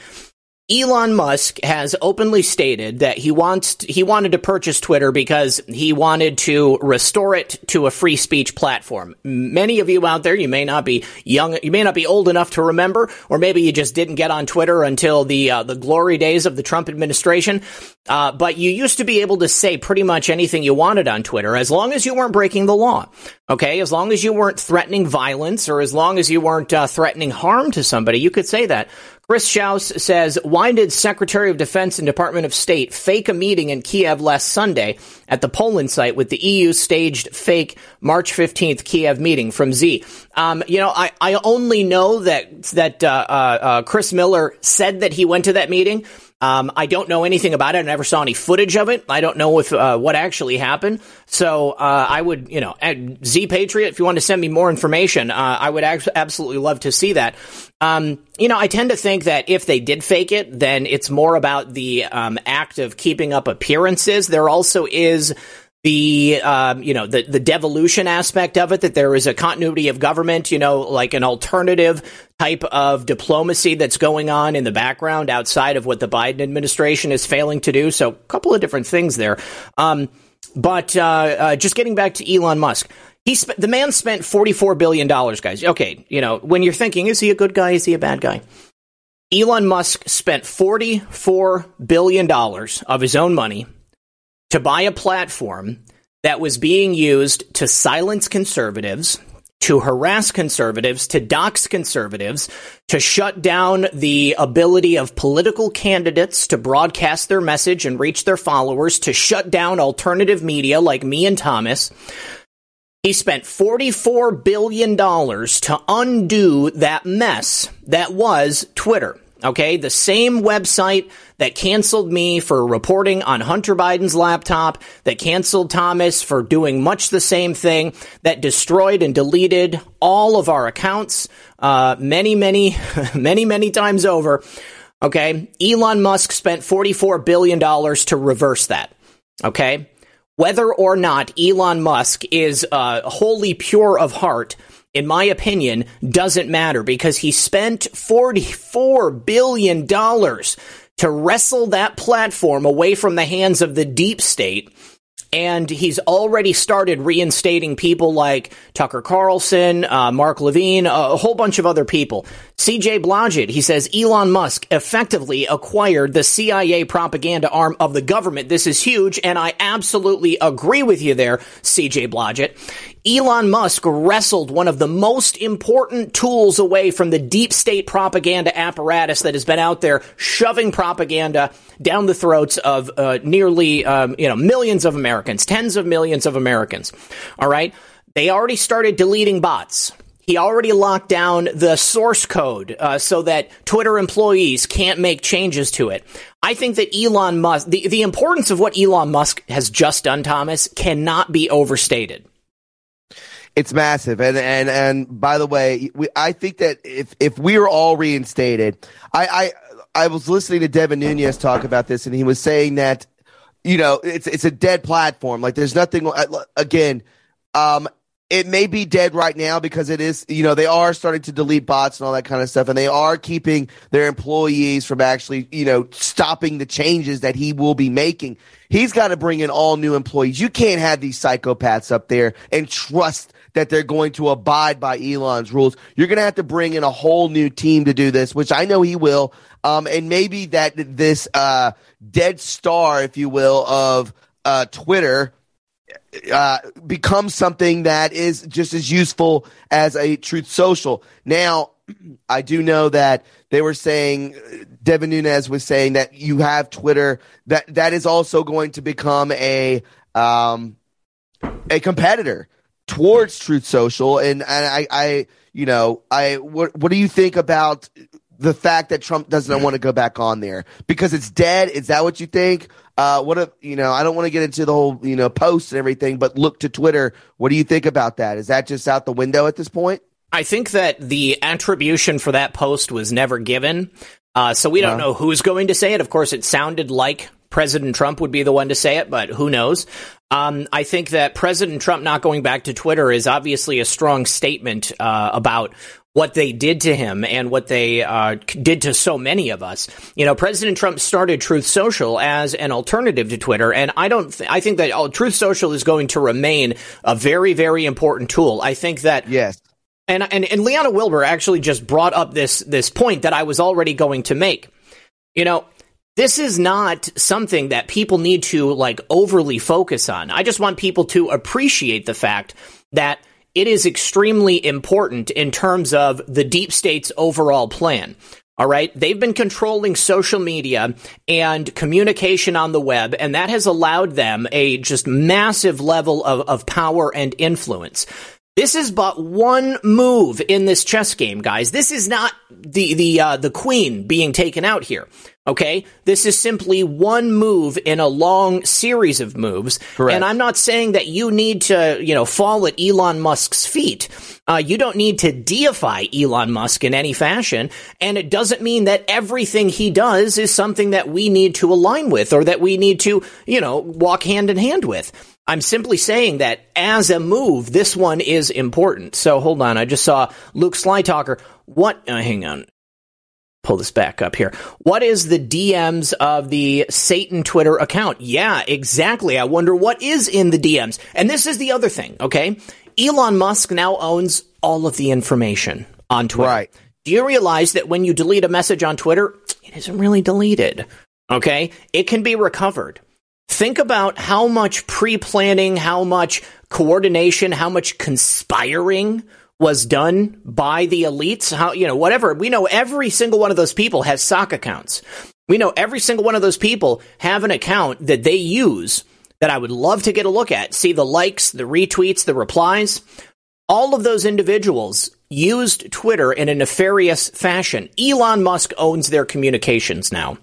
Elon Musk has openly stated that he wants he wanted to purchase Twitter because he wanted to restore it to a free speech platform. Many of you out there, you may not be young, you may not be old enough to remember, or maybe you just didn't get on Twitter until the uh, the glory days of the Trump administration. Uh, but you used to be able to say pretty much anything you wanted on Twitter as long as you weren't breaking the law. Okay, as long as you weren't threatening violence or as long as you weren't uh, threatening harm to somebody, you could say that. Chris Schaus says, why did Secretary of Defense and Department of State fake a meeting in Kiev last Sunday at the Poland site with the EU staged fake March 15th Kiev meeting from Z? Um, you know, I, I only know that, that, uh, uh, uh, Chris Miller said that he went to that meeting. Um, I don't know anything about it. I never saw any footage of it. I don't know if uh, what actually happened. So uh, I would, you know, Z Patriot, if you want to send me more information, uh, I would ac- absolutely love to see that. Um, you know, I tend to think that if they did fake it, then it's more about the um, act of keeping up appearances. There also is the um, you know the the devolution aspect of it that there is a continuity of government you know like an alternative type of diplomacy that's going on in the background outside of what the Biden administration is failing to do. So a couple of different things there. Um, but uh, uh, just getting back to Elon Musk he the man spent 44 billion dollars guys. Okay you know when you're thinking is he a good guy? Is he a bad guy? Elon Musk spent 44 billion dollars of his own money to buy a platform that was being used to silence conservatives, to harass conservatives, to dox conservatives, to shut down the ability of political candidates to broadcast their message and reach their followers, to shut down alternative media like me and Thomas. He spent $44 billion to undo that mess that was Twitter. Okay, the same website that canceled me for reporting on Hunter Biden's laptop, that canceled Thomas for doing much the same thing, that destroyed and deleted all of our accounts uh, many, many, many, many times over. Okay, Elon Musk spent $44 billion to reverse that. Okay, whether or not Elon Musk is uh, wholly pure of heart in my opinion, doesn't matter because he spent $44 billion to wrestle that platform away from the hands of the deep state and he's already started reinstating people like Tucker Carlson, uh, Mark Levine, a whole bunch of other people. CJ Blodgett, he says Elon Musk effectively acquired the CIA propaganda arm of the government. This is huge, and I absolutely agree with you there, CJ Blodgett. Elon Musk wrestled one of the most important tools away from the deep state propaganda apparatus that has been out there shoving propaganda down the throats of uh, nearly um, you know millions of Americans, tens of millions of Americans. All right, they already started deleting bots. He already locked down the source code uh, so that Twitter employees can't make changes to it. I think that Elon Musk, the, the importance of what Elon Musk has just done, Thomas, cannot be overstated. It's massive, and and and by the way, we, I think that if if we are all reinstated, I, I I was listening to Devin Nunes talk about this, and he was saying that you know it's it's a dead platform. Like there's nothing. Uh, again, um, it may be dead right now because it is, you know, they are starting to delete bots and all that kind of stuff, and they are keeping their employees from actually, you know, stopping the changes that he will be making. He's got to bring in all new employees. You can't have these psychopaths up there and trust that they're going to abide by Elon's rules. You're going to have to bring in a whole new team to do this, which I know he will. Um, and maybe that this uh, dead star, if you will, of uh, Twitter uh, becomes something that is just as useful as a Truth Social. Now, I do know that they were saying Devin Nunes was saying that you have Twitter that that is also going to become a um, a competitor towards Truth Social, and, and I, I, you know, I what what do you think about the fact that Trump doesn't want to go back on there because it's dead? Is that what you think? Uh, what if you know? I don't want to get into the whole you know posts and everything, but look to Twitter. What do you think about that? Is that just out the window at this point? I think that the attribution for that post was never given. Uh, so we don't know who's going to say it. Of course, it sounded like President Trump would be the one to say it, but who knows? Um, I think that President Trump not going back to Twitter is obviously a strong statement uh, about what they did to him and what they uh, did to so many of us. You know, President Trump started Truth Social as an alternative to Twitter, and I don't. Th- I think that oh, Truth Social is going to remain a very, very important tool. I think that yes. And, and and Leona Wilbur actually just brought up this this point that I was already going to make. You know, this is not something that people need to like overly focus on. I just want people to appreciate the fact that it is extremely important in terms of the deep state's overall plan. All right. They've been controlling social media and communication on the web, and that has allowed them a just massive level of, of power and influence. This is but one move in this chess game, guys. This is not the the uh, the queen being taken out here. Okay, this is simply one move in a long series of moves, Correct. and I'm not saying that you need to, you know, fall at Elon Musk's feet. Uh, you don't need to deify Elon Musk in any fashion, and it doesn't mean that everything he does is something that we need to align with or that we need to, you know, walk hand in hand with. I'm simply saying that as a move, this one is important. So hold on, I just saw Luke Slytalker. What? Uh, hang on pull this back up here. What is the DMs of the Satan Twitter account? Yeah, exactly. I wonder what is in the DMs. And this is the other thing, okay? Elon Musk now owns all of the information on Twitter. Right. Do you realize that when you delete a message on Twitter, it isn't really deleted? Okay? It can be recovered. Think about how much pre planning, how much coordination, how much conspiring was done by the elites. How, you know, whatever. We know every single one of those people has sock accounts. We know every single one of those people have an account that they use that I would love to get a look at. See the likes, the retweets, the replies. All of those individuals used Twitter in a nefarious fashion. Elon Musk owns their communications now.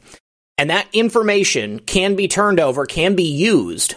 And that information can be turned over, can be used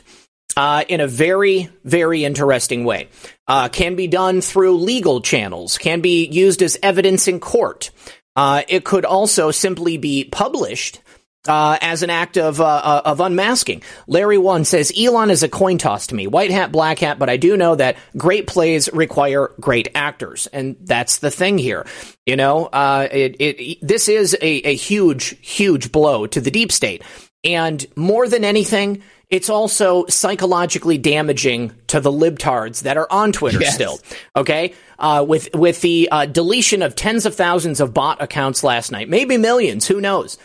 uh, in a very, very interesting way. Uh, can be done through legal channels, can be used as evidence in court. Uh, it could also simply be published uh, as an act of uh, uh, of unmasking. Larry One says Elon is a coin toss to me, white hat, black hat, but I do know that great plays require great actors, and that's the thing here. You know, uh, it, it, this is a, a huge, huge blow to the deep state, and more than anything. It's also psychologically damaging to the libtards that are on Twitter yes. still. Okay, uh, with with the uh, deletion of tens of thousands of bot accounts last night, maybe millions. Who knows?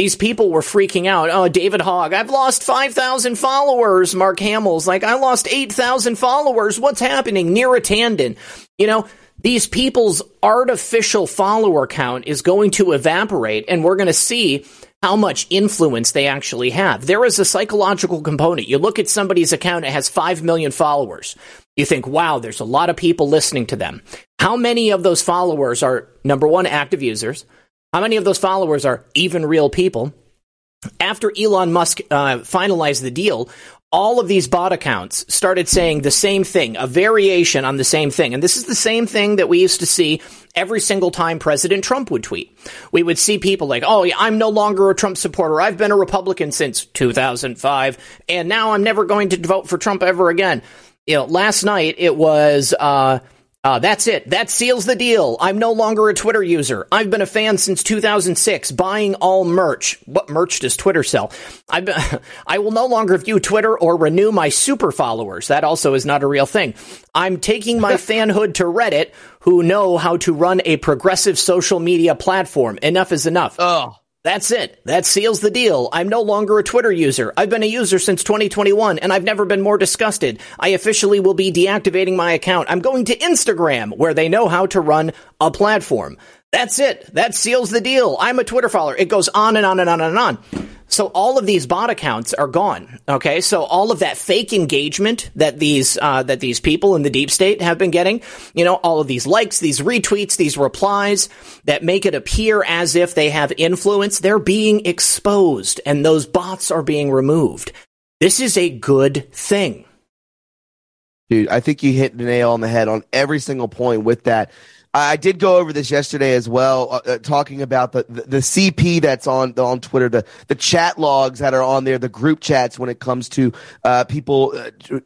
these people were freaking out. Oh, David Hogg, I've lost 5,000 followers. Mark Hamill's like, I lost 8,000 followers. What's happening? Neera Tanden. You know, these people's artificial follower count is going to evaporate, and we're going to see how much influence they actually have. There is a psychological component. You look at somebody's account, it has 5 million followers. You think, wow, there's a lot of people listening to them. How many of those followers are, number one, active users? How many of those followers are even real people? After Elon Musk uh, finalized the deal, all of these bot accounts started saying the same thing, a variation on the same thing. And this is the same thing that we used to see every single time President Trump would tweet. We would see people like, oh, yeah, I'm no longer a Trump supporter. I've been a Republican since 2005, and now I'm never going to vote for Trump ever again. You know, last night it was, uh, uh, that's it. That seals the deal. I'm no longer a Twitter user. I've been a fan since 2006, buying all merch. What merch does Twitter sell? I've been, I will no longer view Twitter or renew my super followers. That also is not a real thing. I'm taking my fanhood to Reddit, who know how to run a progressive social media platform. Enough is enough. Oh. That's it. That seals the deal. I'm no longer a Twitter user. I've been a user since 2021 and I've never been more disgusted. I officially will be deactivating my account. I'm going to Instagram where they know how to run a platform. That's it. That seals the deal. I'm a Twitter follower. It goes on and on and on and on. So all of these bot accounts are gone. Okay, so all of that fake engagement that these uh, that these people in the deep state have been getting, you know, all of these likes, these retweets, these replies that make it appear as if they have influence, they're being exposed, and those bots are being removed. This is a good thing. Dude, I think you hit the nail on the head on every single point with that. I did go over this yesterday as well, uh, uh talking about the, the, the CP that's on on Twitter, the the chat logs that are on there, the group chats when it comes to uh, people uh,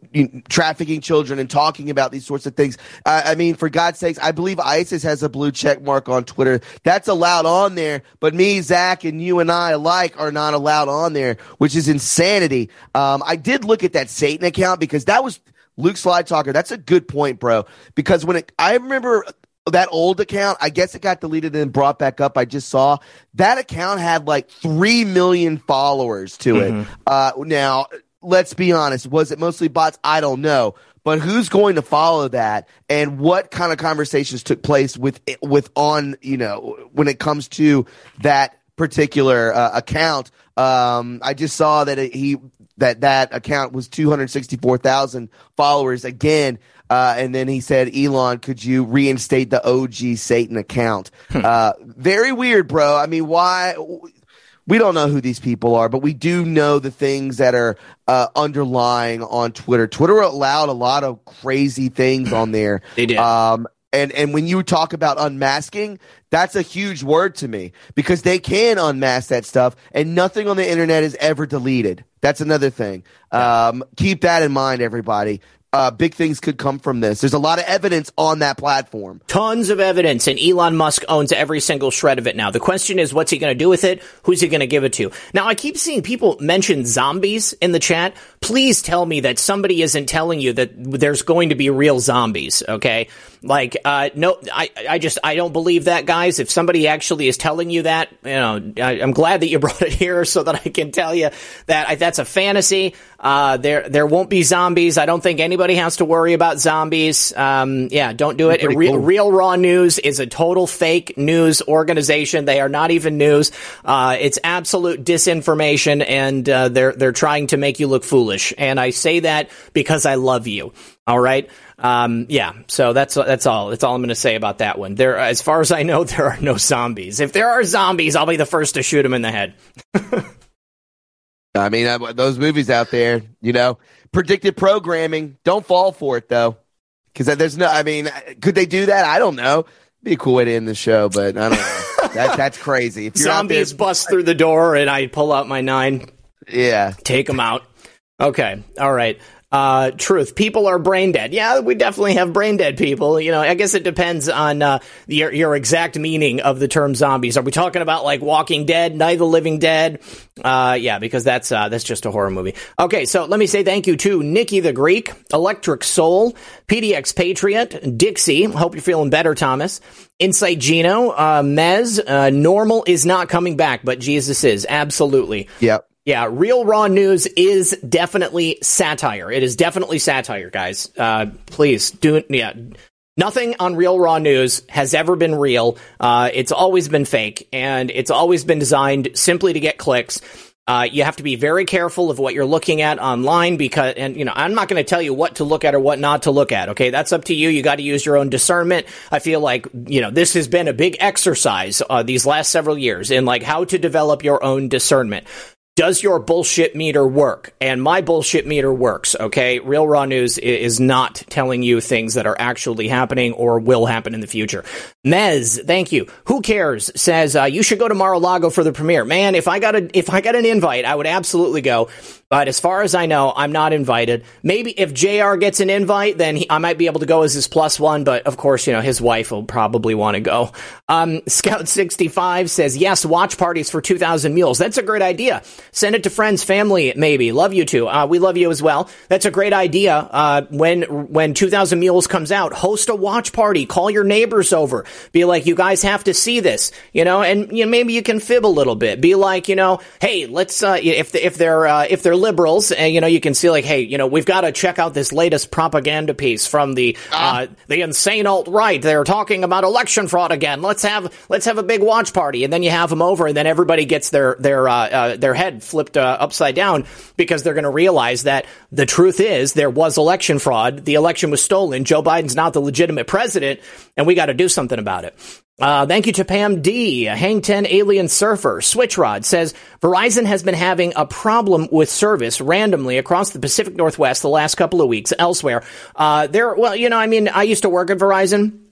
trafficking children and talking about these sorts of things. I mean, for God's sakes, I believe ISIS has a blue check mark on Twitter. That's allowed on there, but me, Zak, and you and I alike are not allowed on there, which is insanity. Um, I did look at that Satan account because that was. Luke Slide Talker, that's a good point, bro. Because when it, I remember that old account, I guess it got deleted and brought back up. I just saw that account had like 3 million followers to mm-hmm. it. Uh, now, let's be honest. Was it mostly bots? I don't know. But who's going to follow that and what kind of conversations took place with, with on, you know, when it comes to that particular uh, account? Um, I just saw that it, he, that that account was 264,000 followers again. Uh, and then he said, Elon, could you reinstate the OG Satan account? Hmm. uh, very weird, bro. I mean, why? We don't know who these people are, but we do know the things that are uh, underlying on Twitter. Twitter allowed a lot of crazy things on there. they did. Um, and and when you talk about unmasking, that's a huge word to me because they can unmask that stuff, and nothing on the internet is ever deleted. That's another thing. Um, keep that in mind, everybody uh, big things could come from this. There's a lot of evidence on that platform. Tons of evidence, and Elon Musk owns every single shred of it now. The question is, what's he going to do with it? Who's he going to give it to? Now, I keep seeing people mention zombies in the chat. Please tell me that somebody isn't telling you that there's going to be real zombies. Okay, like uh, no, I I just I don't believe that, guys. If somebody actually is telling you that, you know, I, am glad that you brought it here so that I can tell you that I, that's a fantasy. Uh, there there won't be zombies. I don't think anybody has to worry about zombies. Um, yeah, don't do it. Re- cool. Real Raw News is a total fake news organization. They are not even news. Uh, it's absolute disinformation, and uh, they're they're trying to make you look foolish. And I say that because I love you. All right. Um, yeah. So that's that's all. That's all I'm going to say about that one. There, as far as I know, there are no zombies. If there are zombies, I'll be the first to shoot them in the head. I mean, those movies out there, you know, predictive programming. Don't fall for it though, because there's no. I mean, could they do that? I don't know. Be a cool way to end the show, but I don't know. that, that's crazy. If Zombies there, bust through the door and I pull out my nine. Yeah, take them out. Okay, all right. Uh, truth. People are brain dead. Yeah, we definitely have brain dead people. You know, I guess it depends on uh, your, your exact meaning of the term zombies. Are we talking about like Walking Dead, Night of the Living Dead? Uh, yeah, because that's uh, that's just a horror movie. Okay, so let me say thank you to Nikki the Greek, Electric Soul, PDX Patriot, Dixie. Hope you're feeling better, Thomas. Insight Gino, uh, Mez. Uh, normal is not coming back, but Jesus is absolutely. Yep. Yeah, real raw news is definitely satire. It is definitely satire, guys. Uh, please do yeah. Nothing on Real Raw News has ever been real. Uh, it's always been fake, and it's always been designed simply to get clicks. Uh, you have to be very careful of what you're looking at online because, and you know, I'm not going to tell you what to look at or what not to look at. Okay, that's up to you. You got to use your own discernment. I feel like you know this has been a big exercise uh, these last several years in like how to develop your own discernment does your bullshit meter work? And my bullshit meter works, okay? Real Raw News is not telling you things that are actually happening or will happen in the future. Mez, thank you. Who cares? Says, uh, you should go to Mar-a-Lago for the premiere. Man, if I got a, if I got an invite, I would absolutely go. But as far as I know, I'm not invited. Maybe if JR gets an invite, then he, I might be able to go as his plus one. But of course, you know, his wife will probably want to go. Um, Scout65 says, yes, watch parties for 2,000 mules. That's a great idea. Send it to friends, family, maybe. Love you too. Uh, we love you as well. That's a great idea. Uh, when, when 2,000 mules comes out, host a watch party. Call your neighbors over. Be like, you guys have to see this, you know, and you know, maybe you can fib a little bit. Be like, you know, hey, let's, uh, if, if they're, uh, if they're liberals, and you know, you can see like, hey, you know, we've got to check out this latest propaganda piece from the ah. uh, the insane alt right. They're talking about election fraud again. Let's have let's have a big watch party, and then you have them over, and then everybody gets their their uh, uh, their head flipped uh, upside down because they're going to realize that the truth is there was election fraud. The election was stolen. Joe Biden's not the legitimate president, and we got to do something about it. Uh, thank you to Pam D. Hang 10 Alien Surfer. Switchrod says Verizon has been having a problem with service randomly across the Pacific Northwest the last couple of weeks elsewhere. Uh, there, well, you know, I mean, I used to work at Verizon.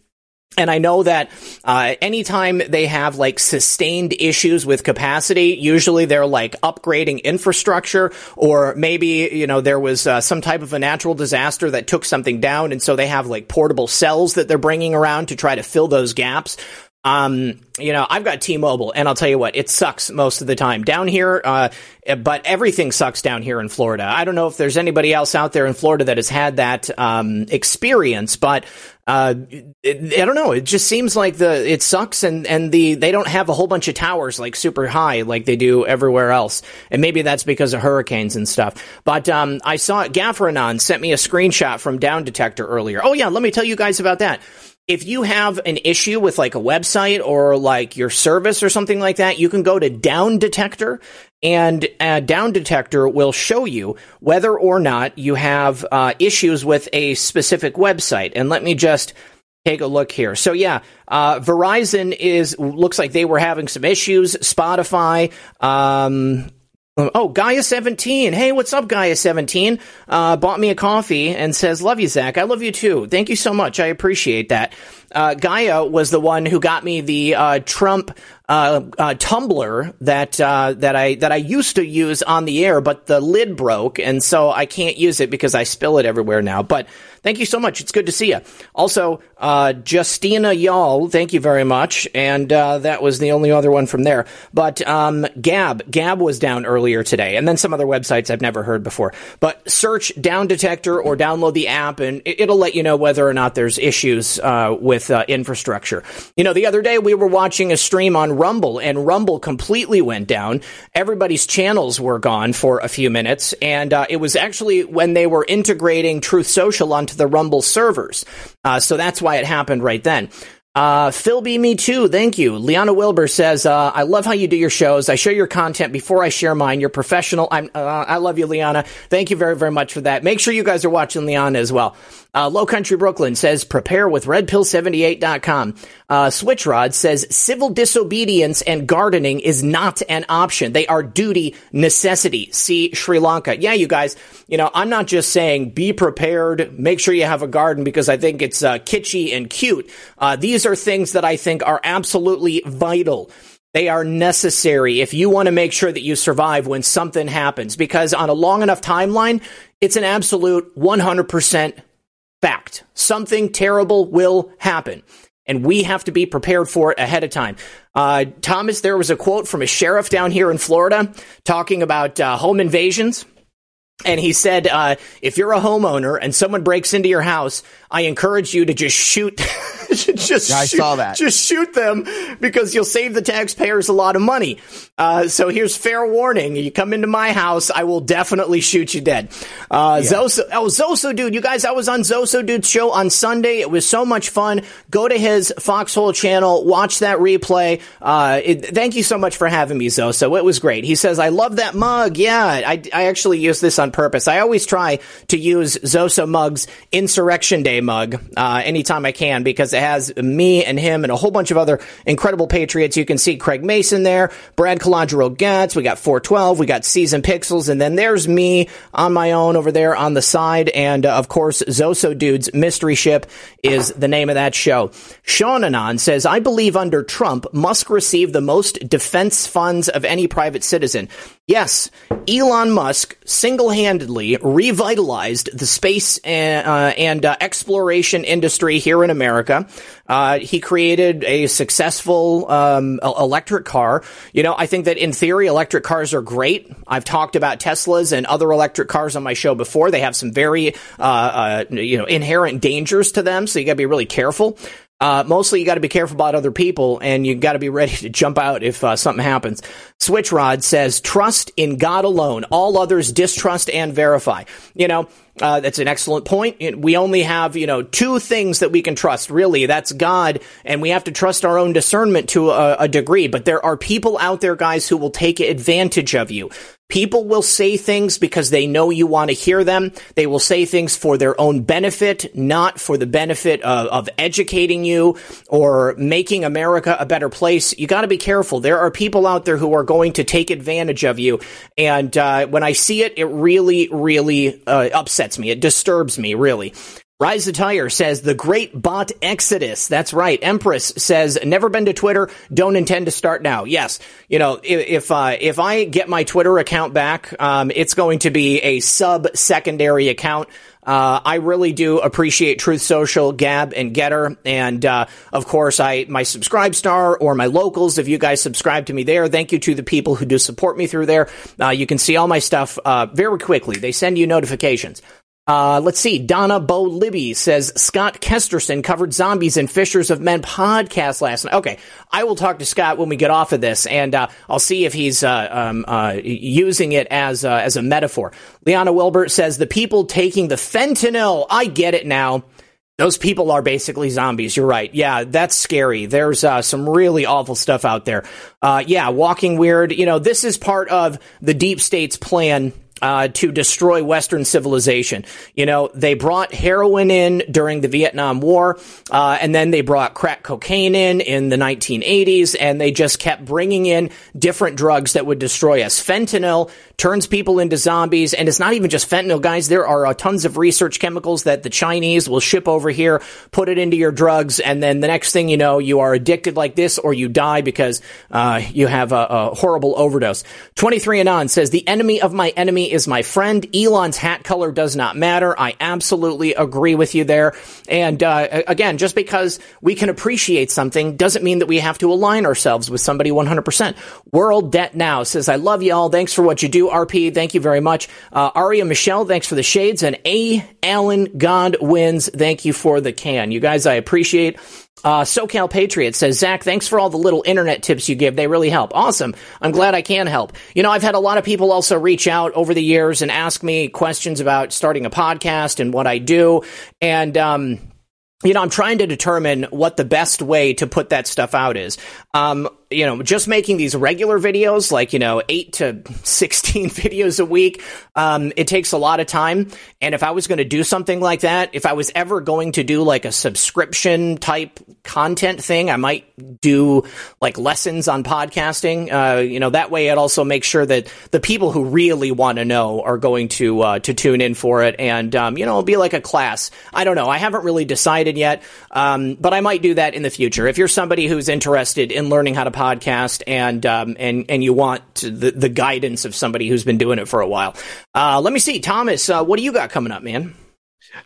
And I know that uh, anytime they have like sustained issues with capacity, usually they're like upgrading infrastructure, or maybe you know there was uh, some type of a natural disaster that took something down, and so they have like portable cells that they're bringing around to try to fill those gaps. Um, you know, I've got T-Mobile, and I'll tell you what, it sucks most of the time down here. Uh, but everything sucks down here in Florida. I don't know if there's anybody else out there in Florida that has had that um, experience, but uh, it, I don't know. It just seems like the it sucks, and and the they don't have a whole bunch of towers like super high like they do everywhere else, and maybe that's because of hurricanes and stuff. But um, I saw Gaffranon sent me a screenshot from Down Detector earlier. Oh yeah, let me tell you guys about that if you have an issue with like a website or like your service or something like that, you can go to Down Detector and uh, Down Detector will show you whether or not you have uh, issues with a specific website. And let me just take a look here. So yeah, uh, Verizon is looks like they were having some issues. Spotify, um, Oh, Gaia seventeen. Hey, what's up, Gaia seventeen? Uh, bought me a coffee and says, "Love you, Zak. I love you too. Thank you so much. I appreciate that." Uh, Gaia was the one who got me the uh, Trump uh, uh, tumbler that uh, that I that I used to use on the air, but the lid broke, and so I can't use it because I spill it everywhere now. But thank you so much. It's good to see you. Also, uh, Justina Y'all, thank you very much. And uh, that was the only other one from there. But um, Gab, Gab was down earlier today, and then some other websites I've never heard before. But search Down Detector or download the app, and it'll let you know whether or not there's issues uh, with uh, infrastructure. You know, the other day we were watching a stream on Rumble, and Rumble completely went down. Everybody's channels were gone for a few minutes, and uh, it was actually when they were integrating Truth Social onto the Rumble servers. Uh, so that's why it happened right then. Uh, Phil B. Me too. Thank you. Liana Wilbur says, uh, I love how you do your shows. I share your content before I share mine. You're professional. I'm, uh, I love you, Liana. Thank you very, very much for that. Make sure you guys are watching Liana as well. Uh, Low Country Brooklyn says, prepare with redpill78.com. Uh, Switchrod says, civil disobedience and gardening is not an option. They are duty necessity. See Sri Lanka. Yeah, you guys, you know, I'm not just saying be prepared, make sure you have a garden because I think it's uh, kitschy and cute. Uh, these are things that I think are absolutely vital. They are necessary if you want to make sure that you survive when something happens because on a long enough timeline, it's an absolute 100% fact. Something terrible will happen. And we have to be prepared for it ahead of time. Uh, Thomas, there was a quote from a sheriff down here in Florida talking about uh, home invasions. And he said, uh, if you're a homeowner and someone breaks into your house, I encourage you to just shoot. just yeah, I shoot, saw that. Just shoot them because you'll save the taxpayers a lot of money. Uh, so here's fair warning: you come into my house, I will definitely shoot you dead. Uh, yeah. Zoso, oh Zoso, dude, you guys, I was on Zoso dude's show on Sunday. It was so much fun. Go to his Foxhole channel, watch that replay. Uh, it, thank you so much for having me, Zoso. It was great. He says, "I love that mug." Yeah, I, I actually use this on purpose. I always try to use Zoso mugs Insurrection Day mug uh, anytime I can because it has me and him and a whole bunch of other incredible Patriots. You can see Craig Mason there, Brad Calandro Gats, we got 412, we got Season Pixels, and then there's me on my own over there on the side. And uh, of course, Zoso Dude's Mystery Ship is the name of that show. Sean Anon says, I believe under Trump, Musk received the most defense funds of any private citizen. Yes, Elon Musk single handedly revitalized the space and, uh, and uh, exploration industry here in America. Uh, he created a successful um, electric car. You know, I think that in theory, electric cars are great. I've talked about Teslas and other electric cars on my show before. They have some very, uh, uh, you know, inherent dangers to them, so you got to be really careful. Uh, mostly, you got to be careful about other people, and you got to be ready to jump out if uh, something happens. Switchrod says, "Trust in God alone. All others distrust and verify." You know, uh, that's an excellent point. We only have, you know, two things that we can trust, really. That's God, and we have to trust our own discernment to a, a degree. But there are people out there, guys, who will take advantage of you. People will say things because they know you want to hear them. They will say things for their own benefit, not for the benefit of, of educating you or making America a better place. You got to be careful. There are people out there who are going to take advantage of you. And uh, when I see it, it really, really uh, upsets me. It disturbs me, really. Rise Attire says the great bot exodus. That's right. Empress says never been to Twitter. Don't intend to start now. Yes. You know, if if, uh, if I get my Twitter account back, um, it's going to be a sub secondary account. Uh, I really do appreciate Truth Social, Gab, and Gettr, and uh, of course, I my Subscribe Star or my locals. If you guys subscribe to me there, thank you to the people who do support me through there. Uh, you can see all my stuff uh, very quickly. They send you notifications. Uh, let's see. Donna Bo Libby says Scott Kesterson covered zombies in Fishers of Men podcast last night. Okay, I will talk to Scott when we get off of this, and uh, I'll see if he's uh, um, uh, using it as uh, as a metaphor. Liana Wilbert says the people taking the fentanyl. I get it now. Those people are basically zombies. You're right. Yeah, that's scary. There's uh, some really awful stuff out there. yeah, walking weird. You know, this is part of the deep state's plan uh, to destroy Western civilization. You know, they brought heroin in during the Vietnam War, uh, and then they brought crack cocaine in in the 1980s, and they just kept bringing in different drugs that would destroy us. Fentanyl turns people into zombies, and it's not even just fentanyl, guys. There are uh, tons of research chemicals that the Chinese will ship over here, put it into your drugs, and then the next thing you know, you are addicted like this, or you die because uh, you have a, a horrible overdose. 23 and on says, The enemy of my enemy is my friend. Elon's hat color does not matter. I absolutely agree with you there. And uh, again, just because we can appreciate something doesn't mean that we have to align ourselves with somebody 100%. World Debt Now says, I love y'all. Thanks for what you do, RP. Thank you very much. Uh, Aria Michelle, thanks for the shades. And A. Allen God wins. Thank you for the can. You guys, I appreciate uh, SoCal Patriot says, Zak, thanks for all the little internet tips you give. They really help. Awesome. I'm glad I can help. You know, I've had a lot of people also reach out over the years and ask me questions about starting a podcast and what I do. And, um, you know, I'm trying to determine what the best way to put that stuff out is. Um, you know, just making these regular videos, like, you know, eight to 16 videos a week, um, it takes a lot of time. And if I was going to do something like that, if I was ever going to do like a subscription type content thing, I might do like lessons on podcasting. Uh, you know, that way it also makes sure that the people who really want to know are going to, uh, to tune in for it. And, um, you know, it'll be like a class. I don't know. I haven't really decided yet. Um, but I might do that in the future. If you're somebody who's interested in learning how to podcast and um, and and you want the the guidance of somebody who's been doing it for a while. Uh, let me see, Thomas. Uh, what do you got coming up, man?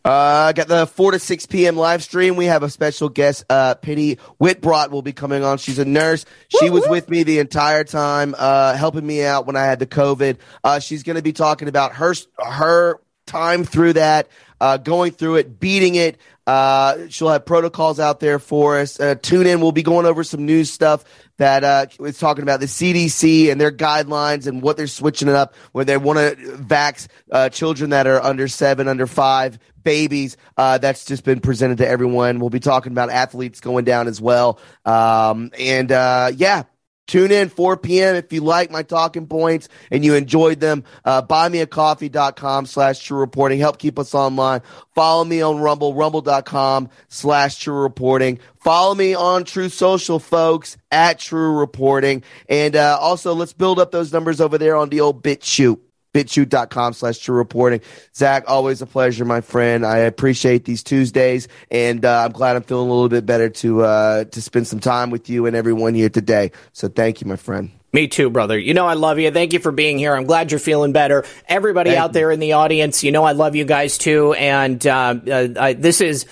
Uh, got the 4 to 6 p.m. live stream. We have a special guest, uh, Pitty Whitbrot will be coming on. She's a nurse. She was with me the entire time, uh, helping me out when I had the COVID. Uh, she's going to be talking about her, her time through that, uh, going through it, beating it. Uh, she'll have protocols out there for us. Uh, tune in. We'll be going over some news stuff that uh, is talking about the CDC and their guidelines and what they're switching it up when they want to vax uh, children that are under seven, under five, babies. Uh, that's just been presented to everyone. We'll be talking about athletes going down as well. Um, and uh, yeah, Tune in 4 p.m. if you like my talking points and you enjoyed them. Uh, buymeacoffee.com slash true reporting. Help keep us online. Follow me on Rumble, rumble.com slash true reporting. Follow me on Truth Social, folks, at True Reporting. And uh, also, let's build up those numbers over there on the old BitChute bitchute.com slash true reporting. Zak, always a pleasure, my friend. I appreciate these Tuesdays, and uh, I'm glad I'm feeling a little bit better to uh, to spend some time with you and everyone here today. So thank you, my friend. Me too, brother. You know I love you. Thank you for being here. I'm glad you're feeling better. Everybody Thank out there in the audience, you know I love you guys too. And uh, uh I, this is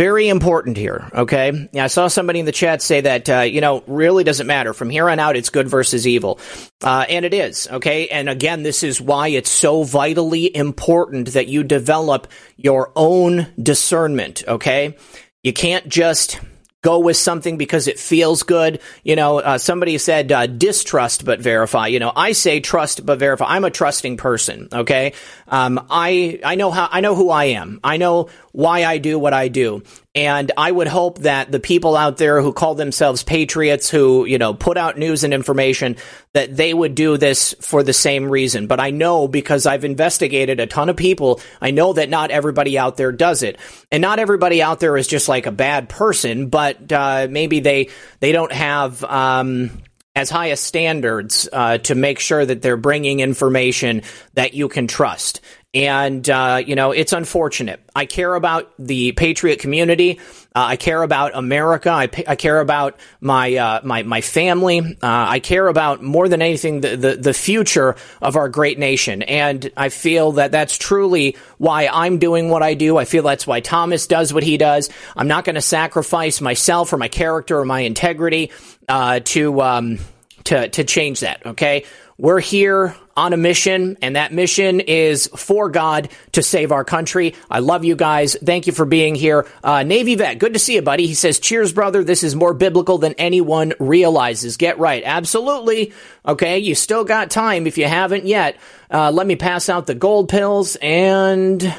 very important here, okay? I saw somebody in the chat say that, uh, you know, really doesn't matter. From here on out, it's good versus evil. Uh, and it is, okay? And again, this is why it's so vitally important that you develop your own discernment, okay? You can't just go with something because it feels good. You know, uh, somebody said uh, distrust but verify. You know, I say trust but verify. I'm a trusting person. Okay, um, I I know how I know who I am. I know why I do what I do. And I would hope that the people out there who call themselves patriots, who, you know, put out news and information, that they would do this for the same reason. But I know because I've investigated a ton of people, I know that not everybody out there does it. And not everybody out there is just like a bad person, but uh, maybe they, they don't have, um, as high as standards uh, to make sure that they're bringing information that you can trust. And, uh, you know, it's unfortunate. I care about the patriot community. Uh, I care about America. I, I care about my, uh, my, my family. Uh, I care about more than anything the, the, the, future of our great nation. And I feel that that's truly why I'm doing what I do. I feel that's why Thomas does what he does. I'm not going to sacrifice myself or my character or my integrity, uh, to, um, to, to change that. Okay. We're here on a mission, and that mission is for God to save our country. I love you guys. Thank you for being here. Uh, Navy vet, good to see you, buddy. He says, Cheers, brother. This is more biblical than anyone realizes. Get right. Absolutely. Okay, you still got time if you haven't yet. Uh, let me pass out the gold pills and.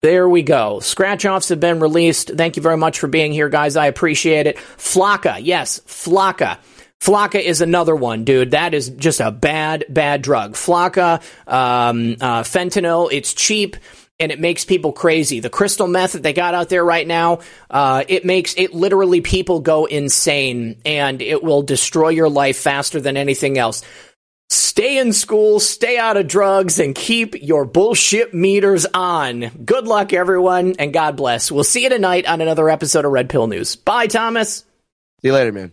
There we go. Scratch offs have been released. Thank you very much for being here, guys. I appreciate it. Flakka, yes, Flakka. Flakka is another one, dude. That is just a bad, bad drug. Flakka, um, uh, fentanyl, it's cheap and it makes people crazy. The crystal meth that they got out there right now, uh, it makes it literally people go insane and it will destroy your life faster than anything else. Stay in school, stay out of drugs, and keep your bullshit meters on. Good luck, everyone, and God bless. We'll see you tonight on another episode of Red Pill News. Bye, Thomas. See you later, man.